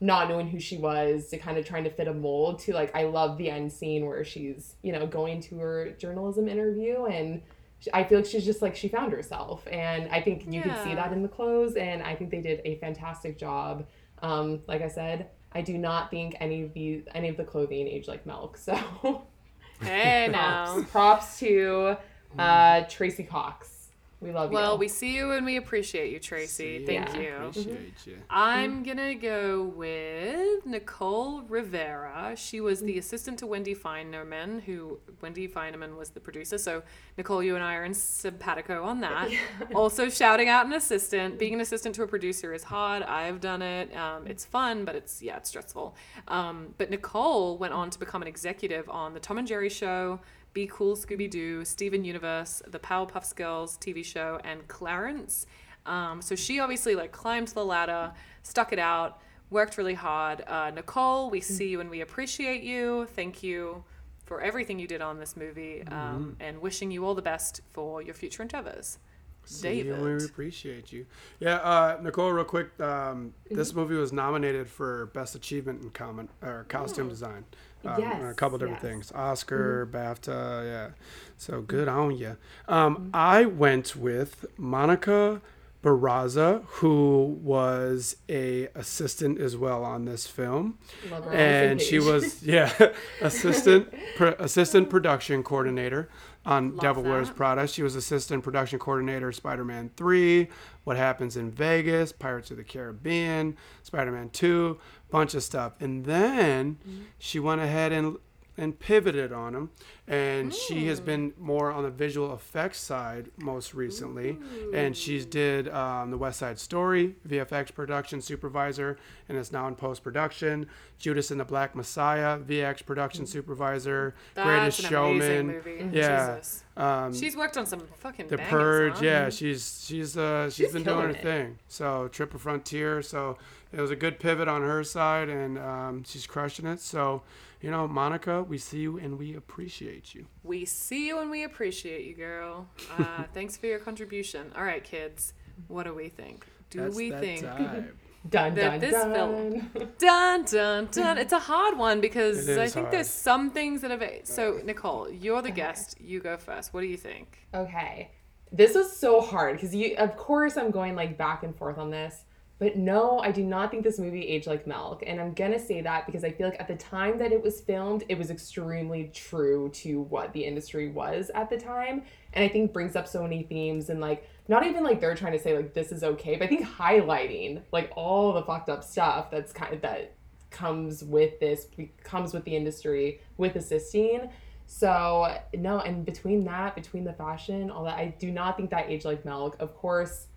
not knowing who she was to kind of trying to fit a mold to like i love the end scene where she's you know going to her journalism interview and sh- I feel like she's just like she found herself, and I think you can see that in the clothes, and I think they did a fantastic job. Um, like I said, I do not think any of the any of the clothing age like milk. So hey now. props, props to uh, Tracy Cox. We love you. Well, we see you and we appreciate you, Tracy. See, Thank Yeah. you. Appreciate you. I'm gonna go with Nicole Rivera. She was the assistant to Wendy Finerman, who Wendy Finerman was the producer. So Nicole, you and I are in simpatico on that. also, shouting out an assistant. Being an assistant to a producer is hard. I've done it. Um, it's fun, but it's yeah, it's stressful. Um, but Nicole went on to become an executive on the Tom and Jerry Show. Be Cool Scooby Doo, Steven Universe, the Powerpuff Girls TV show, and Clarence. Um, so she obviously like climbed the ladder, stuck it out, worked really hard. Uh, Nicole, we see you and we appreciate you. Thank you for everything you did on this movie, um, and wishing you all the best for your future endeavors. See you, David. we appreciate you. Yeah, uh, Nicole, real quick. Um, This Mm-hmm. movie was nominated for Best Achievement in comment or Costume Design. Um, Yes, a couple different yes. things. Oscar, Mm-hmm. BAFTA, yeah. So good on you. Um, I went with Monica Barraza, who was a assistant as well on this film Love her on the same and she was yeah assistant pro, assistant production coordinator on Devil Wears. Prada. She was assistant production coordinator Spider-Man 3, What Happens in Vegas, Pirates of the Caribbean, Spider-Man 2, bunch of stuff. And then she went ahead and and pivoted on them and she has been more on the visual effects side most recently. And she's did um, the west side story vfx production supervisor and is now in post-production. Judas and the black messiah vx production supervisor That's greatest an showman. yeah. Jesus. um, She's worked on some fucking the purge huh? yeah she's she's uh she's She's been doing her it. thing. So triple frontier so it was a good pivot on her side and um, she's crushing it so you know monica we see you and we appreciate you We see you and we appreciate you, girl. Uh, thanks for your contribution. All right, kids, what do we think? Do That's we that think? time. dun that dun this dun. film- Dun dun dun. It's a hard one because I think hard. there's some things that have. So Nicole, you're the guest. You go first. What do you think? Okay. This was so hard because you of course I'm going like back and forth on this. But no, I do not think this movie aged like milk. And I'm gonna say that because I feel like at the time that it was filmed, it was extremely true to what the industry was at the time. And I think brings up so many themes and like not even like they're trying to say like this is okay, but I think highlighting like all the fucked up stuff that's kind of that comes with this comes with the industry with assisting so no and between that between the fashion all that i do not think that age like milk of course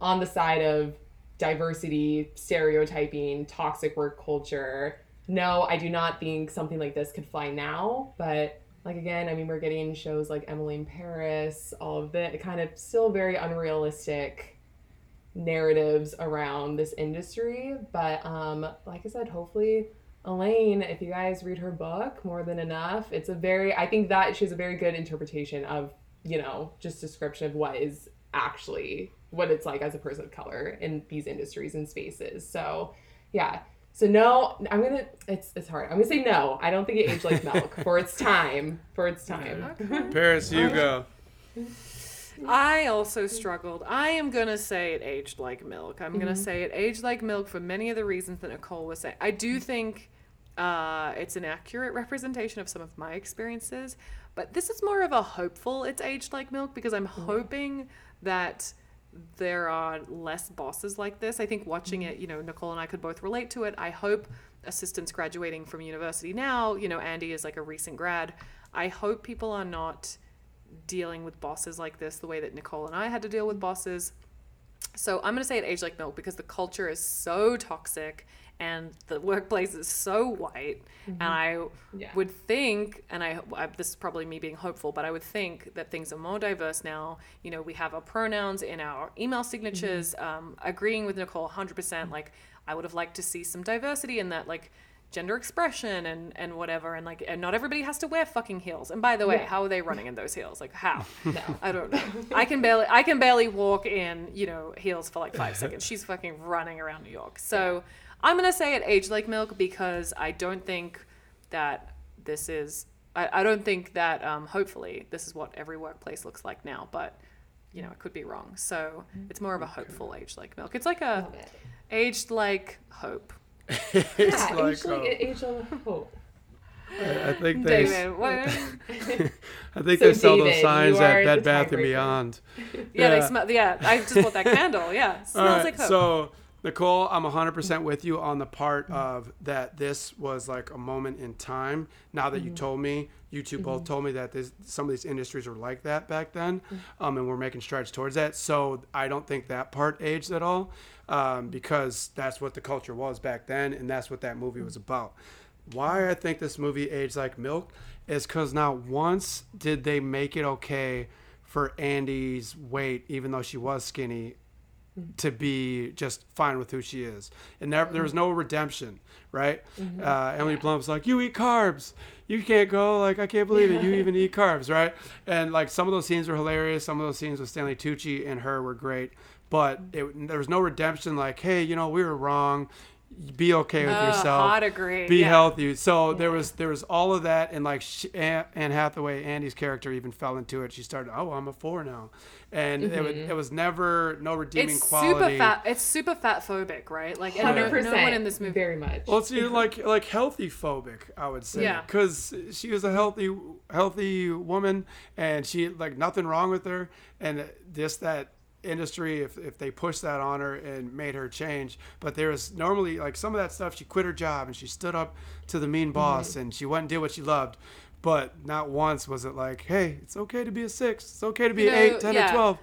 on the side of diversity stereotyping toxic work culture no i do not think something like this could fly now but like again i mean we're getting shows like emily in paris all of the kind of still very unrealistic narratives around this industry. But um, like I said, hopefully Elaine, if you guys read her book more than enough, it's a very I think that she has a very good interpretation of, you know, just description of what is actually what it's like as a person of color in these industries and spaces. So yeah. So no, I'm gonna. It's it's hard. I'm gonna say no. I don't think it aged like milk for its time. For its time. Paris, you go. I also struggled. I am gonna say it aged like milk. I'm gonna say it aged like milk for many of the reasons that Nicole was saying. I do think uh, it's an accurate representation of some of my experiences, but this is more of a hopeful. It's aged like milk because I'm hoping that there are less bosses like this. I think watching mm-hmm. it, you know, Nicole and I could both relate to it. I hope assistants graduating from university now, you know, Andy is like a recent grad. I hope people are not dealing with bosses like this the way that Nicole and I had to deal with mm-hmm. bosses. So I'm going to say it aged like milk because the culture is so toxic and the workplace is so white. And I Yeah. would think, and I, I this is probably me being hopeful, but I would think that things are more diverse now. You know, we have our pronouns in our email signatures. Um, agreeing with Nicole 100%. Like, I would have liked to see some diversity in that, like gender expression and and whatever and like and not everybody has to wear fucking heels and by the way Yeah. how are they running in those heels like how No. I don't know. I can barely I can barely walk in, you know, heels for like five seconds. She's fucking running around New York. So I'm gonna say it aged like milk because I don't think that this is I, I don't think that um, hopefully this is what every workplace looks like now, but you know, it could be wrong. So it's more of a hopeful aged like milk. It's like a it. aged like hope. It's Yeah, like, aged like uh, aged like hope. I think they, David, what? I think So they sell David, those signs at Bed Bath and. Beyond. Yeah, they smell. Yeah, I just bought that candle. Yeah, smells All right, like hope. so Nicole, I'm 100% with you on the part of that this was like a moment in time. Now that you told me, you 2 both told me that this, some of these industries were like that back then, um, and we're making strides towards that. So I don't think that part aged at all um, because that's what the culture was back then, and that's what that movie was about. Why I think this movie aged like milk is because not once did they make it okay for Andy's weight, even though she was skinny, to be just fine with who she is. And there, there was no redemption, right? Uh, Emily Blunt's like, you eat carbs. You can't go. Like, I can't believe it. You even eat carbs, right? And like some of those scenes were hilarious. Some of those scenes with Stanley Tucci and her were great. But it, there was no redemption. Like, hey, you know, we were wrong. Be okay with Oh, yourself. hard agree, Be yeah. healthy. So there was there was all of that, and like sh- Anne, Anne Hathaway, Andy's character even fell into it. She started, oh, I'm a four now, and it, was, mm-hmm. it was never no redeeming it's quality. super fat. It's super fat phobic, right? Like, and no, Hundred no one in this movie. Very much. Well, it's even like like healthy phobic, I would say. Yeah. Because she was a healthy healthy woman, and she like nothing wrong with her, and just that industry if, if they pushed that on her and made her change. But there was normally like some of that stuff she quit her job and she stood up to the mean mm-hmm. boss and she went and did what she loved. But not once was it like hey it's okay to be a six it's okay to be You an know, eight, ten, yeah. or 12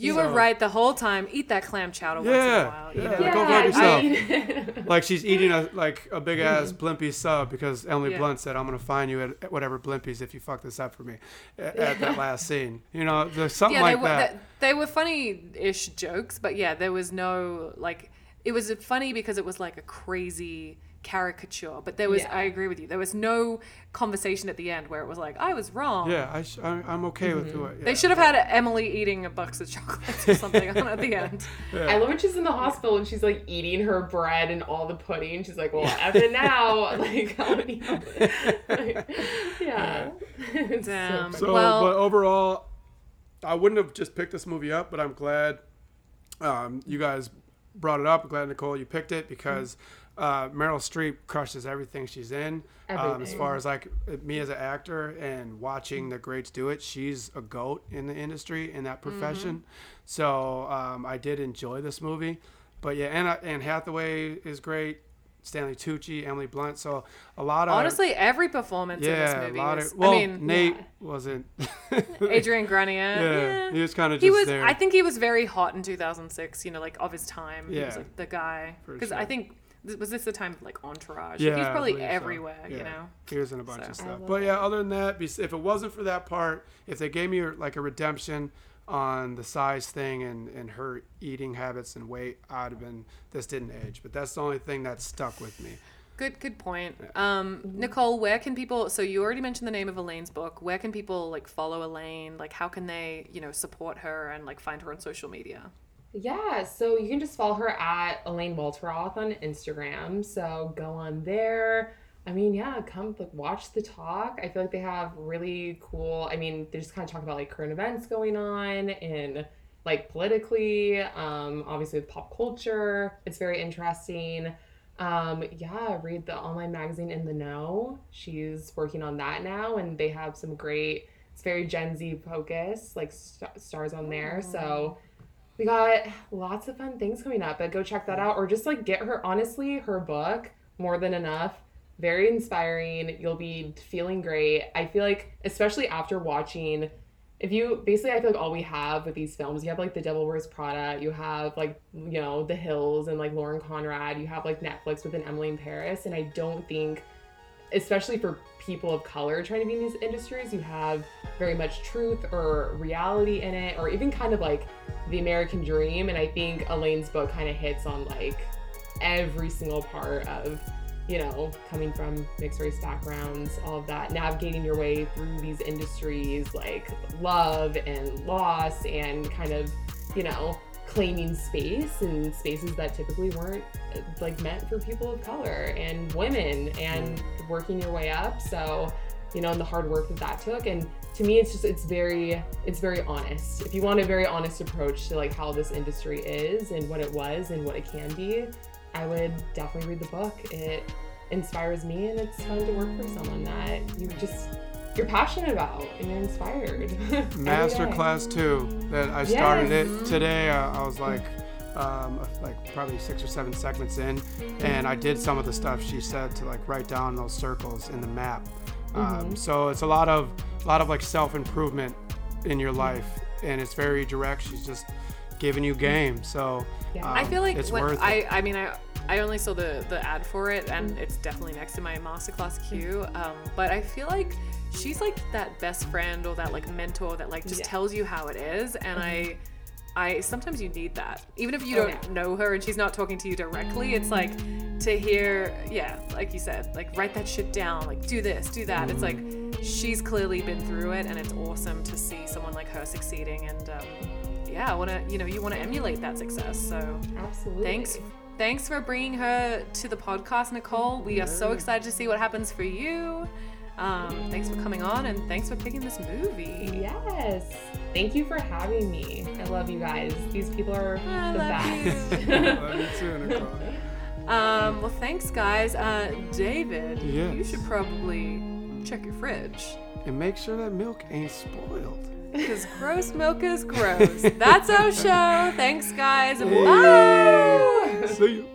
You So- were right the whole time. Eat that clam chowder once in a Yeah, while. You yeah, know? go yeah, fuck yourself. I like she's eating a like a big ass mm-hmm. Blimpie sub because Emily Yeah. Blunt said, "I'm gonna find you at, at whatever Blimpies if you fuck this up for me." At, at that last scene, you know, there's something yeah, like they were that. They, they were funny-ish jokes, but yeah, there was no like. It was funny because it was like a crazy caricature, but there was. Yeah. I agree with you. There was no conversation at the end where it was like, "I was wrong." yeah, I sh- I, I'm okay with it I, They should have had Emily eating a box of chocolates or something on at the end. I love when she's in the hospital and she's like eating her bread and all the pudding. She's like, "Well, F it now." Like, I like, yeah. So Damn. So, Well- but overall, I wouldn't have just picked this movie up, but I'm glad um, you guys brought it up. I'm glad Nicole you picked it because uh, Meryl Streep crushes everything she's in. Um, as far as like me as an actor and watching the greats do it, she's a goat in the industry in that profession. So um, I did enjoy this movie. But yeah, Anna, Anne Hathaway is great. Stanley Tucci, Emily Blunt. So a lot of Honestly, every performance in yeah, this a movie lot is. of. Well, I mean, Nate yeah. wasn't. Adrian Grenier. Yeah, yeah. he was kind of just He was. there. I think he was very hot in 2006. You know, like of his time. He was Yeah. like the guy. Because I think th- was this the time of like Entourage? yeah, he was probably believe so. everywhere. You know. he was in a bunch So. of stuff. But yeah, other than that, if it wasn't for that part, if they gave me like a redemption on the size thing and and her eating habits and weight, I'd have been this didn't age. But that's the only thing that stuck with me. Good, good point. Um, Nicole, where can people? So you already mentioned the name of Elaine's book. Where can people like follow Elaine? Like, how can they, you know, support her and like find her on social media? Yeah, so you can just follow her at Elaine Welteroth on Instagram. So go on there. I mean, yeah, come like watch the talk. I feel like they have really cool. I mean, they just kind of talk about like current events going on and like politically, um, obviously with pop culture. It's very interesting. Um, yeah, read the online magazine In the Know. She's working on that now, and they have some great. It's very Gen Z focused, like st- stars on there. So we got lots of fun things coming up. But go check that out, or just like get her. Honestly, her book more than enough. Very inspiring. You'll be feeling great. I feel like, especially after watching if you basically I feel like all we have with these films, you have like The Devil Wears Prada, you have like you know The Hills and like Lauren Conrad, you have like Netflix with an Emily in Paris, and I don't think, especially for people of color trying to be in these industries, you have very much truth or reality in it, or even kind of like the American dream. And I think Elaine's book kind of hits on like every single part of you know, coming from mixed race backgrounds, all of that, navigating your way through these industries like love and loss and kind of, you know, claiming space and spaces that typically weren't like meant for people of color and women and working your way up. So, you know, and the hard work that that took. And to me, it's just, it's very, it's very honest. If you want a very honest approach to like how this industry is and what it was and what it can be, I would definitely read the book. It inspires me, and it's fun to work for someone that you just you're passionate about and you're inspired. Master class two that I started yes. it today. Uh, I was like. Um, like probably six or seven segments in, and I did some of the stuff she said to like write down those circles in the map. Um, mm-hmm. So it's a lot of a lot of like self improvement in your life, and it's very direct. She's just giving you game. So yeah. um, I feel like it's when, worth I, it. I mean, I I only saw the the ad for it, and it's definitely next to my masterclass queue. Um, but I feel like she's like that best friend or that like mentor that like just yeah. tells you how it is, and mm-hmm. I. I sometimes you need that. Even if you don't yeah. know her and she's not talking to you directly, it's like to hear, yeah, like you said, like write that shit down, like do this, do that. It's like she's clearly been through it and it's awesome to see someone like her succeeding and um, yeah, I want to, you know, you want to emulate that success. So absolutely. Thanks. Thanks for bringing her to the podcast, Nicole. We are so excited to see what happens for you. Um, thanks for coming on and thanks for picking this movie. Yes. Thank you for having me. I love you guys. These people are I the best. love you too, Nicole. Um, well, thanks, guys. Uh, David, yes. you should probably check your fridge. And make sure that milk ain't spoiled. Because gross milk is gross. That's our show. Thanks, guys. Bye. See you.